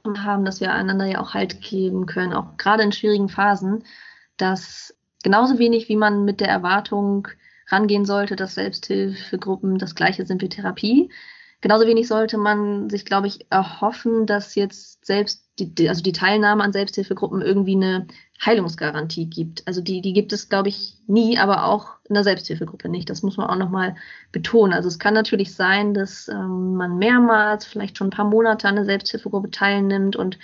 haben, dass wir einander ja auch Halt geben können, auch gerade in schwierigen Phasen, dass genauso wenig wie man mit der Erwartung rangehen sollte, dass Selbsthilfegruppen das gleiche sind wie Therapie, genauso wenig sollte man sich, glaube ich, erhoffen, dass jetzt selbst die, also die Teilnahme an Selbsthilfegruppen irgendwie eine Heilungsgarantie gibt. Also die, die gibt es, glaube ich, nie, aber auch in der Selbsthilfegruppe nicht. Das muss man auch nochmal betonen. Also es kann natürlich sein, dass ähm, man mehrmals, vielleicht schon ein paar Monate an der Selbsthilfegruppe teilnimmt und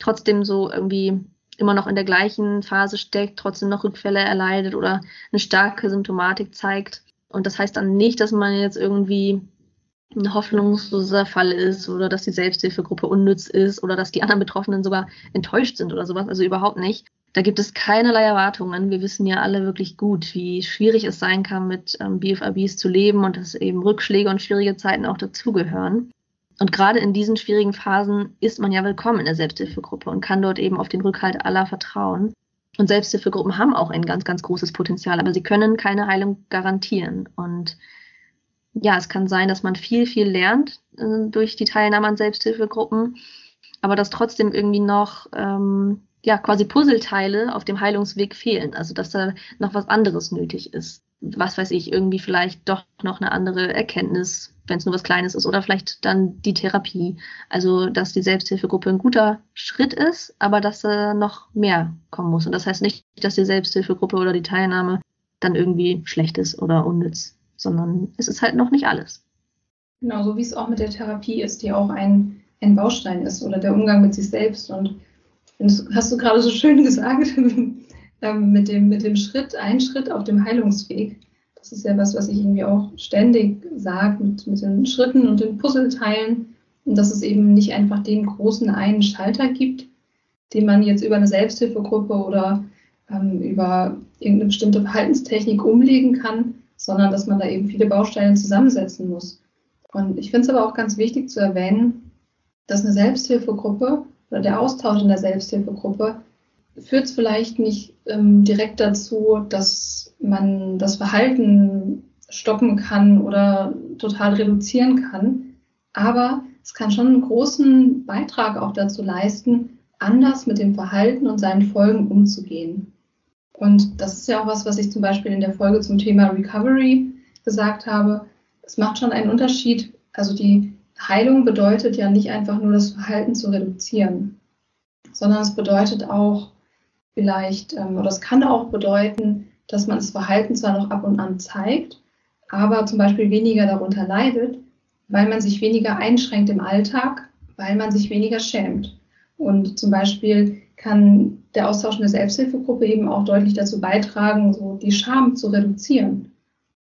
trotzdem so irgendwie immer noch in der gleichen Phase steckt, trotzdem noch Rückfälle erleidet oder eine starke Symptomatik zeigt. Und das heißt dann nicht, dass man jetzt irgendwie ein hoffnungsloser Fall ist oder dass die Selbsthilfegruppe unnütz ist oder dass die anderen Betroffenen sogar enttäuscht sind oder sowas. Also überhaupt nicht. Da gibt es keinerlei Erwartungen. Wir wissen ja alle wirklich gut, wie schwierig es sein kann, mit ähm, BFABs zu leben und dass eben Rückschläge und schwierige Zeiten auch dazugehören. Und gerade in diesen schwierigen Phasen ist man ja willkommen in der Selbsthilfegruppe und kann dort eben auf den Rückhalt aller vertrauen. Und Selbsthilfegruppen haben auch ein ganz, ganz großes Potenzial, aber sie können keine Heilung garantieren. Und ja, es kann sein, dass man viel, viel lernt äh, durch die Teilnahme an Selbsthilfegruppen, aber dass trotzdem irgendwie noch ähm, ja quasi Puzzleteile auf dem Heilungsweg fehlen. Also dass da noch was anderes nötig ist. Was weiß ich, irgendwie vielleicht doch noch eine andere Erkenntnis, wenn es nur was Kleines ist, oder vielleicht dann die Therapie. Also dass die Selbsthilfegruppe ein guter Schritt ist, aber dass da noch mehr kommen muss. Und das heißt nicht, dass die Selbsthilfegruppe oder die Teilnahme dann irgendwie schlecht ist oder unnütz, sondern es ist halt noch nicht alles. Genau, so wie es auch mit der Therapie ist, die auch ein, ein Baustein ist oder der Umgang mit sich selbst. Und das hast du gerade so schön gesagt, ähm, mit, dem, mit dem Schritt, ein Schritt auf dem Heilungsweg. Das ist ja was, was ich irgendwie auch ständig sage mit, mit den Schritten und den Puzzleteilen. Und dass es eben nicht einfach den großen einen Schalter gibt, den man jetzt über eine Selbsthilfegruppe oder ähm, über irgendeine bestimmte Verhaltenstechnik umlegen kann, sondern dass man da eben viele Bausteine zusammensetzen muss. Und ich finde es aber auch ganz wichtig zu erwähnen, dass eine Selbsthilfegruppe oder der Austausch in der Selbsthilfegruppe führt vielleicht nicht ähm, direkt dazu, dass man das Verhalten stoppen kann oder total reduzieren kann. Aber es kann schon einen großen Beitrag auch dazu leisten, anders mit dem Verhalten und seinen Folgen umzugehen. Und das ist ja auch was, was ich zum Beispiel in der Folge zum Thema Recovery gesagt habe. Es macht schon einen Unterschied. Also die Heilung bedeutet ja nicht einfach nur das Verhalten zu reduzieren, sondern es bedeutet auch vielleicht, ähm, oder es kann auch bedeuten, dass man das Verhalten zwar noch ab und an zeigt, aber zum Beispiel weniger darunter leidet, weil man sich weniger einschränkt im Alltag, weil man sich weniger schämt. Und zum Beispiel kann der Austausch in der Selbsthilfegruppe eben auch deutlich dazu beitragen, so die Scham zu reduzieren.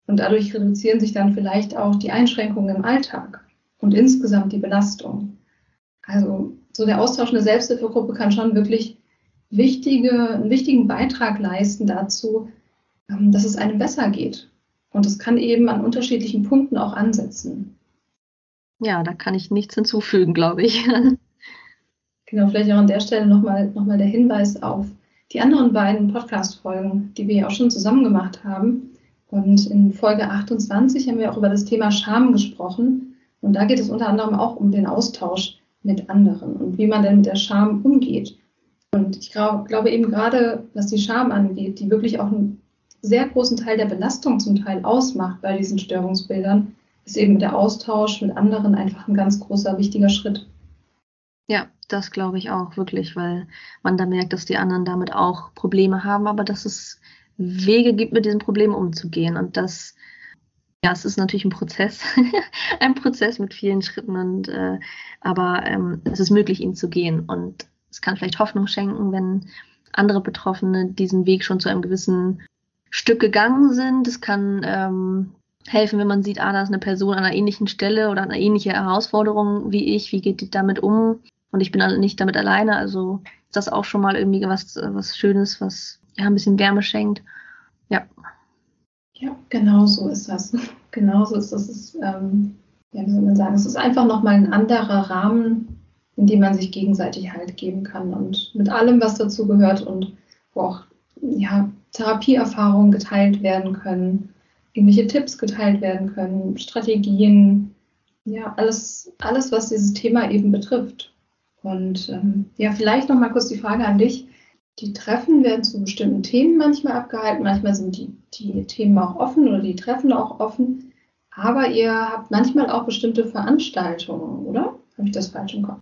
Und dadurch reduzieren sich dann vielleicht auch die Einschränkungen im Alltag und insgesamt die Belastung. Also so der Austausch in der Selbsthilfegruppe kann schon wirklich wichtige, einen wichtigen Beitrag leisten dazu, ähm, dass es einem besser geht. Und es kann eben an unterschiedlichen Punkten auch ansetzen. Ja, da kann ich nichts hinzufügen, glaube ich. Genau, vielleicht auch an der Stelle nochmal noch mal der Hinweis auf die anderen beiden Podcast-Folgen, die wir ja auch schon zusammen gemacht haben. Und in Folge 28 haben wir auch über das Thema Scham gesprochen. Und da geht es unter anderem auch um den Austausch mit anderen und wie man denn mit der Scham umgeht. Und ich glaub, glaube eben gerade, was die Scham angeht, die wirklich auch einen sehr großen Teil der Belastung zum Teil ausmacht bei diesen Störungsbildern, ist eben der Austausch mit anderen einfach ein ganz großer, wichtiger Schritt. Ja, das glaube ich auch wirklich, weil man da merkt, dass die anderen damit auch Probleme haben, aber dass es Wege gibt, mit diesen Problemen umzugehen. Und das, ja, es ist natürlich ein Prozess, ein Prozess mit vielen Schritten und äh, aber ähm, es ist möglich, ihn zu gehen. Und es kann vielleicht Hoffnung schenken, wenn andere Betroffene diesen Weg schon zu einem gewissen Stück gegangen sind. Es kann ähm, helfen, wenn man sieht, ah, da ist eine Person an einer ähnlichen Stelle oder eine ähnliche Herausforderung wie ich, wie geht die damit um? Und ich bin nicht damit alleine, also ist das auch schon mal irgendwie was, was Schönes, was ja ein bisschen Wärme schenkt. Ja. Ja, genau so ist das. Genau so ist das. Ist, ähm, ja, wie soll man sagen, es ist einfach nochmal ein anderer Rahmen, in dem man sich gegenseitig Halt geben kann und mit allem, was dazu gehört und wo auch ja, Therapieerfahrungen geteilt werden können irgendwelche Tipps geteilt werden können, Strategien, ja, alles, alles, was dieses Thema eben betrifft. Und ähm, ja, vielleicht noch mal kurz die Frage an dich. Die Treffen werden zu bestimmten Themen manchmal abgehalten, manchmal sind die, die Themen auch offen oder die Treffen auch offen. Aber ihr habt manchmal auch bestimmte Veranstaltungen, oder? Habe ich das falsch im Kopf?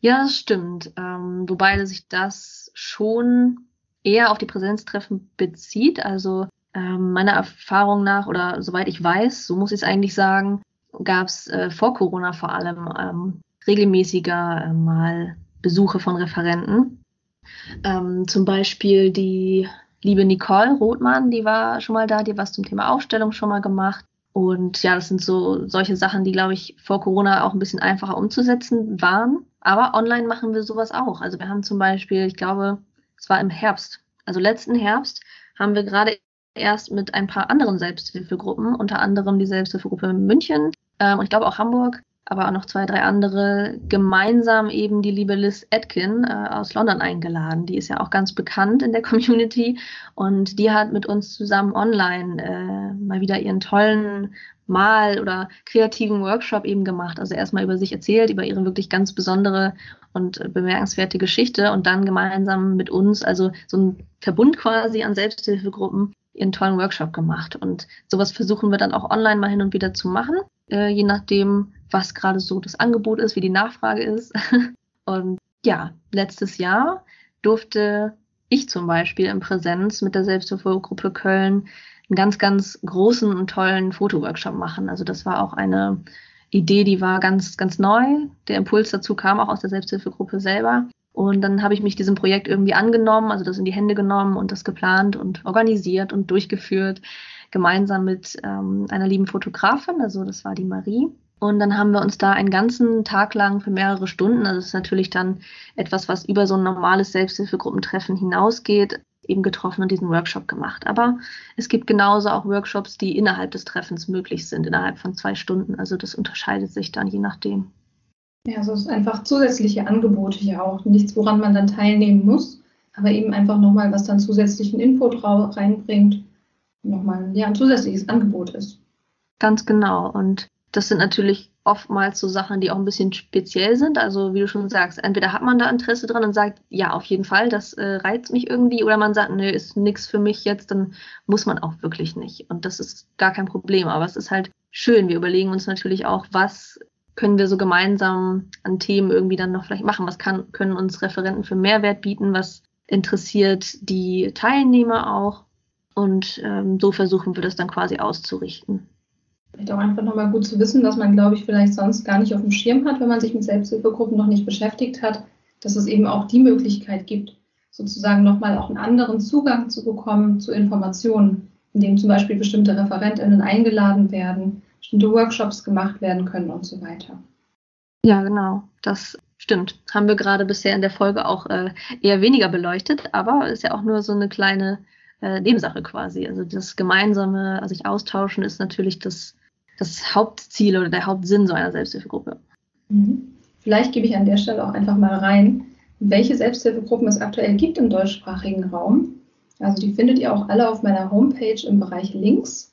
Ja, das stimmt. Ähm, wobei sich das schon eher auf die Präsenztreffen bezieht. Also ähm, meiner Erfahrung nach oder soweit ich weiß, so muss ich es eigentlich sagen, gab es äh, vor Corona vor allem ähm, regelmäßiger äh, mal Besuche von Referenten. Ähm, zum Beispiel die liebe Nicole Rothmann, die war schon mal da, die was zum Thema Aufstellung schon mal gemacht. Und ja, das sind so solche Sachen, die, glaube ich, vor Corona auch ein bisschen einfacher umzusetzen waren. Aber online machen wir sowas auch. Also wir haben zum Beispiel, ich glaube, es war im Herbst, also letzten Herbst, haben wir gerade erst mit ein paar anderen Selbsthilfegruppen, unter anderem die Selbsthilfegruppe München ähm, und ich glaube auch Hamburg, aber auch noch zwei, drei andere, gemeinsam eben die liebe Liz Atkin äh, aus London eingeladen. Die ist ja auch ganz bekannt in der Community und die hat mit uns zusammen online äh, mal wieder ihren tollen Mal- oder kreativen Workshop eben gemacht. Also erstmal über sich erzählt, über ihre wirklich ganz besondere und bemerkenswerte Geschichte und dann gemeinsam mit uns, also so ein Verbund quasi an Selbsthilfegruppen, ihren tollen Workshop gemacht. Und sowas versuchen wir dann auch online mal hin und wieder zu machen, äh, je nachdem, was gerade so das Angebot ist, wie die Nachfrage ist. und ja, letztes Jahr durfte ich zum Beispiel in Präsenz mit der Selbsthilfegruppe Köln einen ganz, ganz großen und tollen Fotoworkshop machen. Also das war auch eine Idee, die war ganz, ganz neu. Der Impuls dazu kam auch aus der Selbsthilfegruppe selber. Und dann habe ich mich diesem Projekt irgendwie angenommen, also das in die Hände genommen und das geplant und organisiert und durchgeführt, gemeinsam mit ähm, einer lieben Fotografin, also das war die Marie. Und dann haben wir uns da einen ganzen Tag lang für mehrere Stunden, also das ist natürlich dann etwas, was über so ein normales Selbsthilfegruppentreffen hinausgeht, eben getroffen und diesen Workshop gemacht. Aber es gibt genauso auch Workshops, die innerhalb des Treffens möglich sind, innerhalb von zwei Stunden. Also das unterscheidet sich dann je nachdem. Ja, also es ist einfach zusätzliche Angebote ja auch. Nichts, woran man dann teilnehmen muss, aber eben einfach nochmal, was dann zusätzlichen Input reinbringt, nochmal ja, ein zusätzliches Angebot ist. Ganz genau. Und das sind natürlich oftmals so Sachen, die auch ein bisschen speziell sind. Also wie du schon sagst, entweder hat man da Interesse dran und sagt, ja, auf jeden Fall, das äh, reizt mich irgendwie, oder man sagt, nö, ist nichts für mich jetzt, dann muss man auch wirklich nicht. Und das ist gar kein Problem. Aber es ist halt schön. Wir überlegen uns natürlich auch, was können wir so gemeinsam an Themen irgendwie dann noch vielleicht machen? Was kann, können uns Referenten für Mehrwert bieten? Was interessiert die Teilnehmer auch? Und ähm, so versuchen wir das dann quasi auszurichten. Vielleicht auch einfach nochmal gut zu wissen, dass man, glaube ich, vielleicht sonst gar nicht auf dem Schirm hat, wenn man sich mit Selbsthilfegruppen noch nicht beschäftigt hat, dass es eben auch die Möglichkeit gibt, sozusagen nochmal auch einen anderen Zugang zu bekommen zu Informationen, indem zum Beispiel bestimmte ReferentInnen eingeladen werden, bestimmte Workshops gemacht werden können und so weiter. Ja, genau. Das stimmt. Haben wir gerade bisher in der Folge auch äh, eher weniger beleuchtet, aber ist ja auch nur so eine kleine äh, Nebensache quasi. Also das gemeinsame, also sich austauschen ist natürlich das das Hauptziel oder der Hauptsinn so einer Selbsthilfegruppe. Mhm. Vielleicht gebe ich an der Stelle auch einfach mal rein, welche Selbsthilfegruppen es aktuell gibt im deutschsprachigen Raum. Also die findet ihr auch alle auf meiner Homepage im Bereich Links.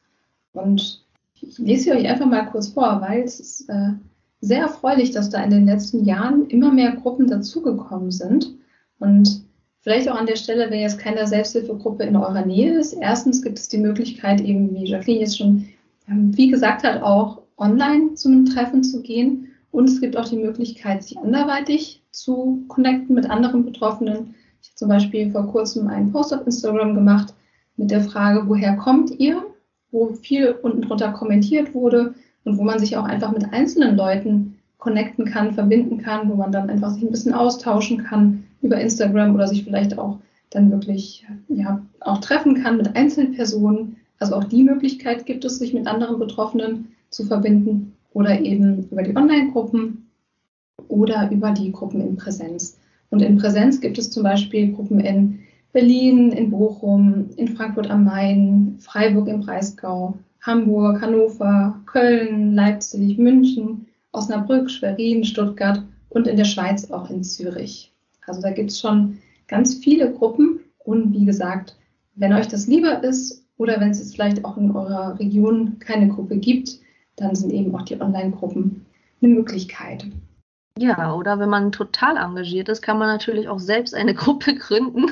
Und ich lese sie euch einfach mal kurz vor, weil es ist äh, sehr erfreulich, dass da in den letzten Jahren immer mehr Gruppen dazugekommen sind. Und vielleicht auch an der Stelle, wenn jetzt keine Selbsthilfegruppe in eurer Nähe ist, erstens gibt es die Möglichkeit, eben wie Jacqueline jetzt schon wie gesagt hat, auch online zu einem Treffen zu gehen. Und es gibt auch die Möglichkeit, sich anderweitig zu connecten mit anderen Betroffenen. Ich habe zum Beispiel vor kurzem einen Post auf Instagram gemacht mit der Frage, woher kommt ihr? Wo viel unten drunter kommentiert wurde und wo man sich auch einfach mit einzelnen Leuten connecten kann, verbinden kann, wo man dann einfach sich ein bisschen austauschen kann über Instagram oder sich vielleicht auch dann wirklich ja, auch treffen kann mit Einzelpersonen also auch die Möglichkeit gibt es, sich mit anderen Betroffenen zu verbinden oder eben über die Online-Gruppen oder über die Gruppen in Präsenz. Und in Präsenz gibt es zum Beispiel Gruppen in Berlin, in Bochum, in Frankfurt am Main, Freiburg im Breisgau, Hamburg, Hannover, Köln, Leipzig, München, Osnabrück, Schwerin, Stuttgart und in der Schweiz auch in Zürich. Also da gibt es schon ganz viele Gruppen und wie gesagt, wenn euch das lieber ist oder wenn es jetzt vielleicht auch in eurer Region keine Gruppe gibt, dann sind eben auch die Online-Gruppen eine Möglichkeit. Ja, oder wenn man total engagiert ist, kann man natürlich auch selbst eine Gruppe gründen.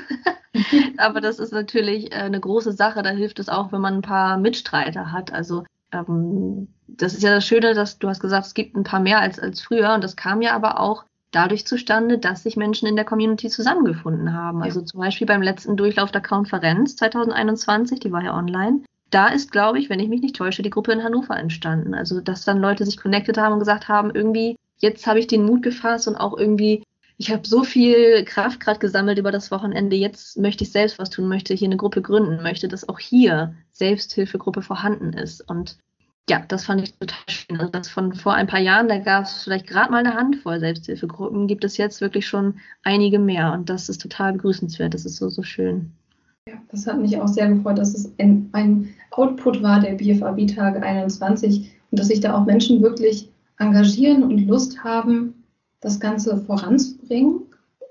Aber das ist natürlich äh, eine große Sache. Da hilft es auch, wenn man ein paar Mitstreiter hat. Also ähm, das ist ja das Schöne, dass du hast gesagt, es gibt ein paar mehr als, als früher. Und das kam ja aber auch dadurch zustande, dass sich Menschen in der Community zusammengefunden haben. Ja. Also zum Beispiel beim letzten Durchlauf der Konferenz 2021, die war ja online. Da ist, glaube ich, wenn ich mich nicht täusche, die Gruppe in Hannover entstanden. Also, dass dann Leute sich connected haben und gesagt haben, irgendwie, jetzt habe ich den Mut gefasst und auch irgendwie, ich habe so viel Kraft gerade gesammelt über das Wochenende, jetzt möchte ich selbst was tun, möchte hier eine Gruppe gründen, möchte, dass auch hier Selbsthilfegruppe vorhanden ist. Und ja, das fand ich total schön. Also das von vor ein paar Jahren, da gab es vielleicht gerade mal eine Handvoll Selbsthilfegruppen, gibt es jetzt wirklich schon einige mehr und das ist total begrüßenswert. Das ist so, so schön. Ja, das hat mich auch sehr gefreut, dass es ein, ein Output war der BFAB-Tage 21 und dass sich da auch Menschen wirklich engagieren und Lust haben, das Ganze voranzubringen.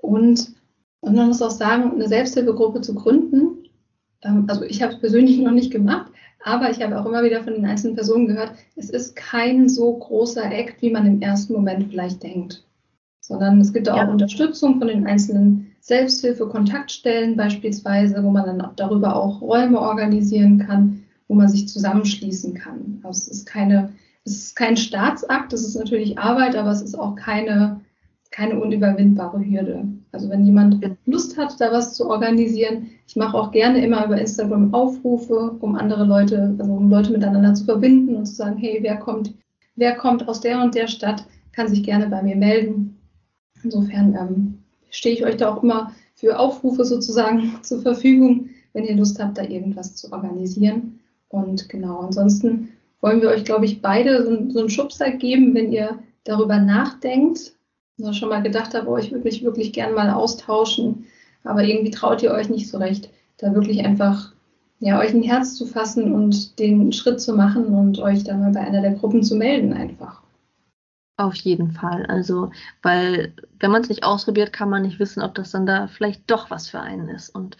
Und, und man muss auch sagen, eine Selbsthilfegruppe zu gründen, ähm, also ich habe es persönlich noch nicht gemacht, aber ich habe auch immer wieder von den einzelnen Personen gehört, es ist kein so großer Act, wie man im ersten Moment vielleicht denkt. Sondern es gibt auch ja. Unterstützung von den einzelnen Selbsthilfe-Kontaktstellen beispielsweise, wo man dann darüber auch Räume organisieren kann, wo man sich zusammenschließen kann. Also es ist keine, es ist kein Staatsakt, es ist natürlich Arbeit, aber es ist auch keine, keine unüberwindbare Hürde. Also wenn jemand Lust hat, da was zu organisieren, ich mache auch gerne immer über Instagram Aufrufe, um andere Leute, also um Leute miteinander zu verbinden und zu sagen, hey, wer kommt, wer kommt aus der und der Stadt, kann sich gerne bei mir melden. Insofern ähm, stehe ich euch da auch immer für Aufrufe sozusagen zur Verfügung, wenn ihr Lust habt, da irgendwas zu organisieren. Und genau, ansonsten wollen wir euch, glaube ich, beide so, so einen Schubser geben, wenn ihr darüber nachdenkt, also schon mal gedacht habt, oh, ich würde mich wirklich gern mal austauschen, aber irgendwie traut ihr euch nicht so recht, da wirklich einfach ja, euch ein Herz zu fassen und den Schritt zu machen und euch dann mal bei einer der Gruppen zu melden einfach. Auf jeden Fall. Also, weil wenn man es nicht ausprobiert, kann man nicht wissen, ob das dann da vielleicht doch was für einen ist. Und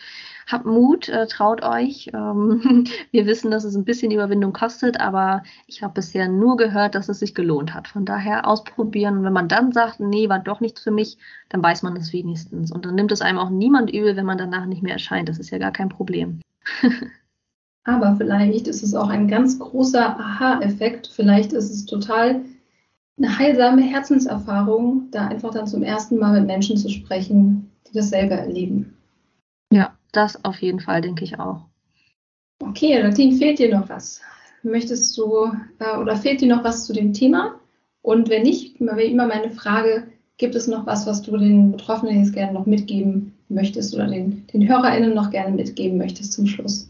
habt Mut, äh, traut euch. Ähm, wir wissen, dass es ein bisschen Überwindung kostet, aber ich habe bisher nur gehört, dass es sich gelohnt hat. Von daher ausprobieren. Und wenn man dann sagt, nee, war doch nichts für mich, dann weiß man es wenigstens. Und dann nimmt es einem auch niemand übel, wenn man danach nicht mehr erscheint. Das ist ja gar kein Problem. aber vielleicht ist es auch ein ganz großer Aha-Effekt. Vielleicht ist es total eine heilsame Herzenserfahrung, da einfach dann zum ersten Mal mit Menschen zu sprechen, die das selber erleben. Das auf jeden Fall, denke ich auch. Okay, Nadine, fehlt dir noch was? Möchtest du äh, oder fehlt dir noch was zu dem Thema? Und wenn nicht, wie immer meine Frage, gibt es noch was, was du den Betroffenen jetzt gerne noch mitgeben möchtest oder den, den HörerInnen noch gerne mitgeben möchtest zum Schluss?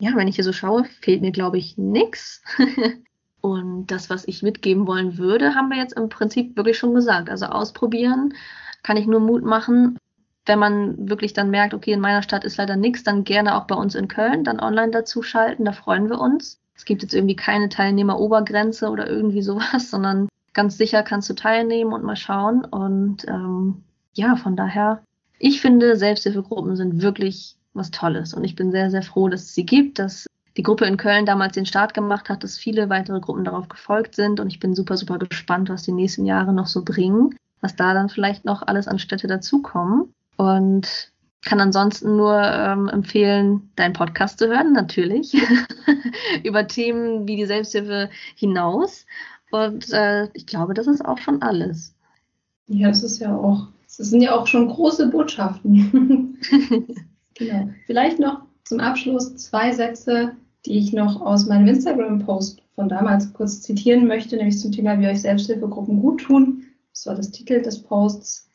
Ja, wenn ich hier so schaue, fehlt mir, glaube ich, nichts. Und das, was ich mitgeben wollen würde, haben wir jetzt im Prinzip wirklich schon gesagt. Also ausprobieren kann ich nur Mut machen. Wenn man wirklich dann merkt, okay, in meiner Stadt ist leider nichts, dann gerne auch bei uns in Köln, dann online dazu schalten, da freuen wir uns. Es gibt jetzt irgendwie keine Teilnehmerobergrenze oder irgendwie sowas, sondern ganz sicher kannst du teilnehmen und mal schauen. Und ähm, ja, von daher, ich finde, Selbsthilfegruppen sind wirklich was Tolles. Und ich bin sehr, sehr froh, dass es sie gibt, dass die Gruppe in Köln damals den Start gemacht hat, dass viele weitere Gruppen darauf gefolgt sind. Und ich bin super, super gespannt, was die nächsten Jahre noch so bringen, was da dann vielleicht noch alles an Städte dazukommen. Und kann ansonsten nur ähm, empfehlen, deinen Podcast zu hören, natürlich, über Themen wie die Selbsthilfe hinaus. Und äh, ich glaube, das ist auch schon alles. Ja, das ist ja auch, das sind ja auch schon große Botschaften. genau. Vielleicht noch zum Abschluss zwei Sätze, die ich noch aus meinem Instagram-Post von damals kurz zitieren möchte, nämlich zum Thema, wie euch Selbsthilfegruppen gut tun. Das war das Titel des Posts.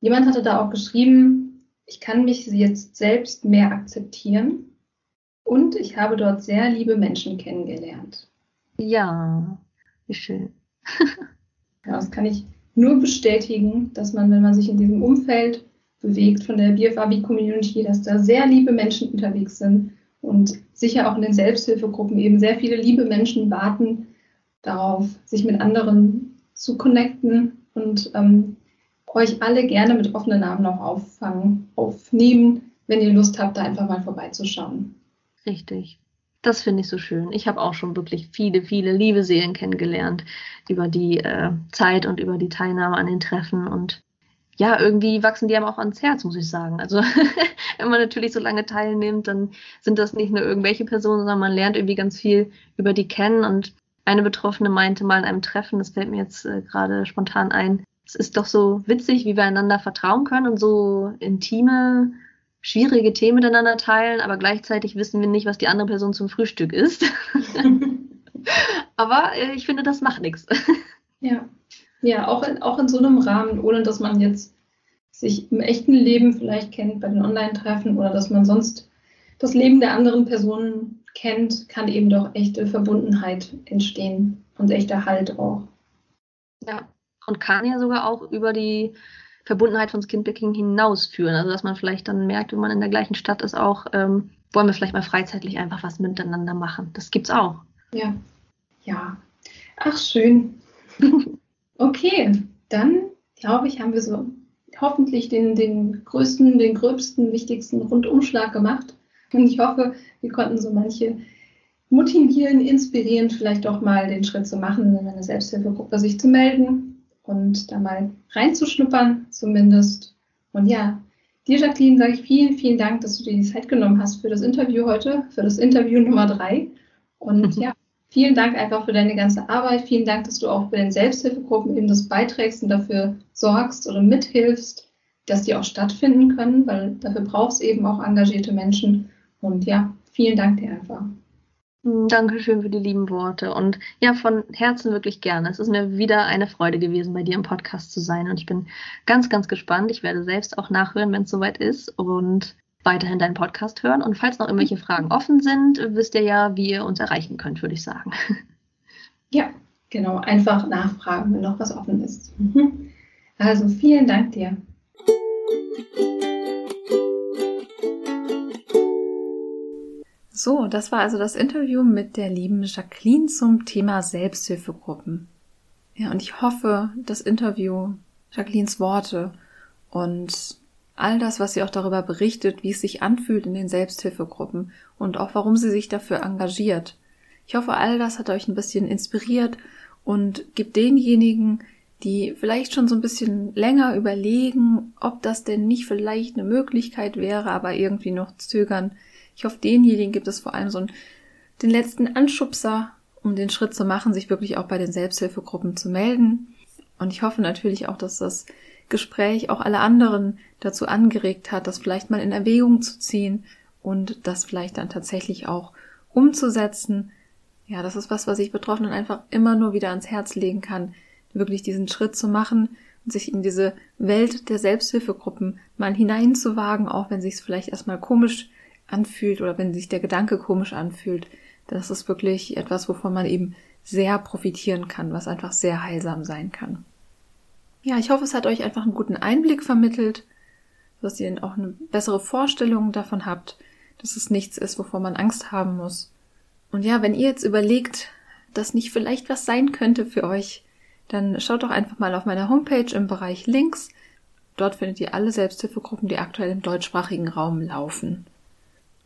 Jemand hatte da auch geschrieben, ich kann mich jetzt selbst mehr akzeptieren und ich habe dort sehr liebe Menschen kennengelernt. Ja, wie schön. ja, das kann ich nur bestätigen, dass man, wenn man sich in diesem Umfeld bewegt von der BFAB-Community, dass da sehr liebe Menschen unterwegs sind und sicher auch in den Selbsthilfegruppen eben sehr viele liebe Menschen warten darauf, sich mit anderen zu connecten und ähm, euch alle gerne mit offenen Armen auch auffangen, aufnehmen, wenn ihr Lust habt, da einfach mal vorbeizuschauen. Richtig. Das finde ich so schön. Ich habe auch schon wirklich viele, viele liebe Seelen kennengelernt über die äh, Zeit und über die Teilnahme an den Treffen. Und ja, irgendwie wachsen die einem auch ans Herz, muss ich sagen. Also wenn man natürlich so lange teilnimmt, dann sind das nicht nur irgendwelche Personen, sondern man lernt irgendwie ganz viel über die kennen. Und eine Betroffene meinte mal in einem Treffen, das fällt mir jetzt äh, gerade spontan ein, es ist doch so witzig, wie wir einander vertrauen können und so intime, schwierige Themen miteinander teilen, aber gleichzeitig wissen wir nicht, was die andere Person zum Frühstück isst. aber äh, ich finde, das macht nichts. Ja. Ja, auch in, auch in so einem Rahmen, ohne dass man jetzt sich im echten Leben vielleicht kennt bei den Online-Treffen oder dass man sonst das Leben der anderen Personen kennt, kann eben doch echte Verbundenheit entstehen und echter Halt auch. Und kann ja sogar auch über die Verbundenheit von Skinpicking hinausführen. Also dass man vielleicht dann merkt, wenn man in der gleichen Stadt ist, auch ähm, wollen wir vielleicht mal freizeitlich einfach was miteinander machen. Das gibt's auch. Ja, ja. Ach schön. Okay, dann glaube ich, haben wir so hoffentlich den, den größten, den gröbsten, wichtigsten Rundumschlag gemacht. Und ich hoffe, wir konnten so manche motivieren, inspirieren, vielleicht doch mal den Schritt zu machen, in eine Selbsthilfegruppe sich zu melden und da mal reinzuschnuppern zumindest. Und ja, dir, Jacqueline, sage ich vielen, vielen Dank, dass du dir die Zeit genommen hast für das Interview heute, für das Interview Nummer drei. Und ja, Vielen Dank einfach für deine ganze Arbeit. Vielen Dank, dass du auch bei den Selbsthilfegruppen eben das beiträgst und dafür sorgst oder mithilfst, dass die auch stattfinden können, weil dafür braucht es eben auch engagierte Menschen. Und ja, vielen Dank dir einfach. Hm, Dankeschön für die lieben Worte und ja, von Herzen wirklich gerne. Es ist mir wieder eine Freude gewesen, bei dir im Podcast zu sein und ich bin ganz, ganz gespannt. Ich werde selbst auch nachhören, wenn es soweit ist und weiterhin deinen Podcast hören. Und falls noch irgendwelche Fragen offen sind, wisst ihr ja, wie ihr uns erreichen könnt, würde ich sagen. Ja, genau. Einfach nachfragen, wenn noch was offen ist. Mhm. Also vielen Dank dir. So, das war also das Interview mit der lieben Jacqueline zum Thema Selbsthilfegruppen. Ja, und ich hoffe, das Interview, Jacquelines Worte und all das, was sie auch darüber berichtet, wie es sich anfühlt in den Selbsthilfegruppen und auch warum sie sich dafür engagiert. Ich hoffe, all das hat euch ein bisschen inspiriert und gibt denjenigen, die vielleicht schon so ein bisschen länger überlegen, ob das denn nicht vielleicht eine Möglichkeit wäre, aber irgendwie noch zögern. Ich hoffe, denjenigen gibt es vor allem so einen, den letzten Anschubser, um den Schritt zu machen, sich wirklich auch bei den Selbsthilfegruppen zu melden. Und ich hoffe natürlich auch, dass das Gespräch auch alle anderen dazu angeregt hat, das vielleicht mal in Erwägung zu ziehen und das vielleicht dann tatsächlich auch umzusetzen. Ja, das ist was, was ich Betroffenen einfach immer nur wieder ans Herz legen kann, wirklich diesen Schritt zu machen und sich in diese Welt der Selbsthilfegruppen mal hineinzuwagen, auch wenn sich es vielleicht erstmal komisch anfühlt oder wenn sich der Gedanke komisch anfühlt. Das ist wirklich etwas, wovon man eben sehr profitieren kann, was einfach sehr heilsam sein kann. Ja, ich hoffe, es hat euch einfach einen guten Einblick vermittelt, dass ihr auch eine bessere Vorstellung davon habt, dass es nichts ist, wovor man Angst haben muss. Und ja, wenn ihr jetzt überlegt, dass nicht vielleicht was sein könnte für euch, dann schaut doch einfach mal auf meiner Homepage im Bereich Links. Dort findet ihr alle Selbsthilfegruppen, die aktuell im deutschsprachigen Raum laufen.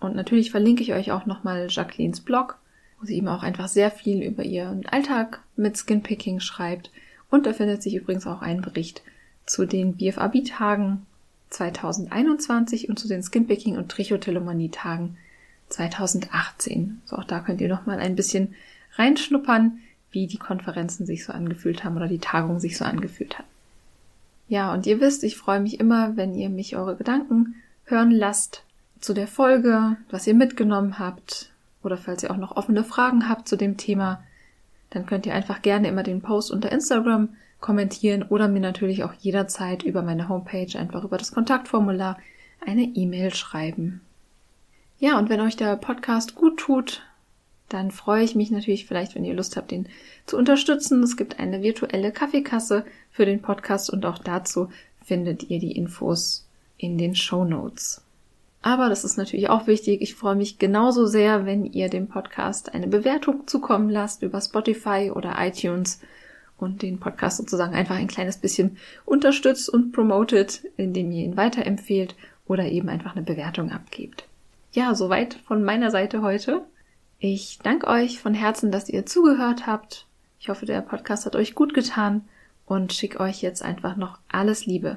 Und natürlich verlinke ich euch auch nochmal Jacquelines Blog, wo sie eben auch einfach sehr viel über ihren Alltag mit Skinpicking schreibt und da findet sich übrigens auch ein Bericht zu den BFAB-Tagen 2021 und zu den Skinpicking und Trichotillomanie-Tagen 2018. So, auch da könnt ihr nochmal ein bisschen reinschnuppern, wie die Konferenzen sich so angefühlt haben oder die Tagung sich so angefühlt hat. Ja, und ihr wisst, ich freue mich immer, wenn ihr mich eure Gedanken hören lasst zu der Folge, was ihr mitgenommen habt oder falls ihr auch noch offene Fragen habt zu dem Thema, dann könnt ihr einfach gerne immer den Post unter Instagram kommentieren oder mir natürlich auch jederzeit über meine Homepage einfach über das Kontaktformular eine E-Mail schreiben. Ja, und wenn euch der Podcast gut tut, dann freue ich mich natürlich vielleicht, wenn ihr Lust habt, den zu unterstützen. Es gibt eine virtuelle Kaffeekasse für den Podcast und auch dazu findet ihr die Infos in den Show Notes. Aber das ist natürlich auch wichtig. Ich freue mich genauso sehr, wenn ihr dem Podcast eine Bewertung zukommen lasst über Spotify oder iTunes und den Podcast sozusagen einfach ein kleines bisschen unterstützt und promotet, indem ihr ihn weiterempfehlt oder eben einfach eine Bewertung abgebt. Ja, soweit von meiner Seite heute. Ich danke euch von Herzen, dass ihr zugehört habt. Ich hoffe, der Podcast hat euch gut getan und schicke euch jetzt einfach noch alles Liebe.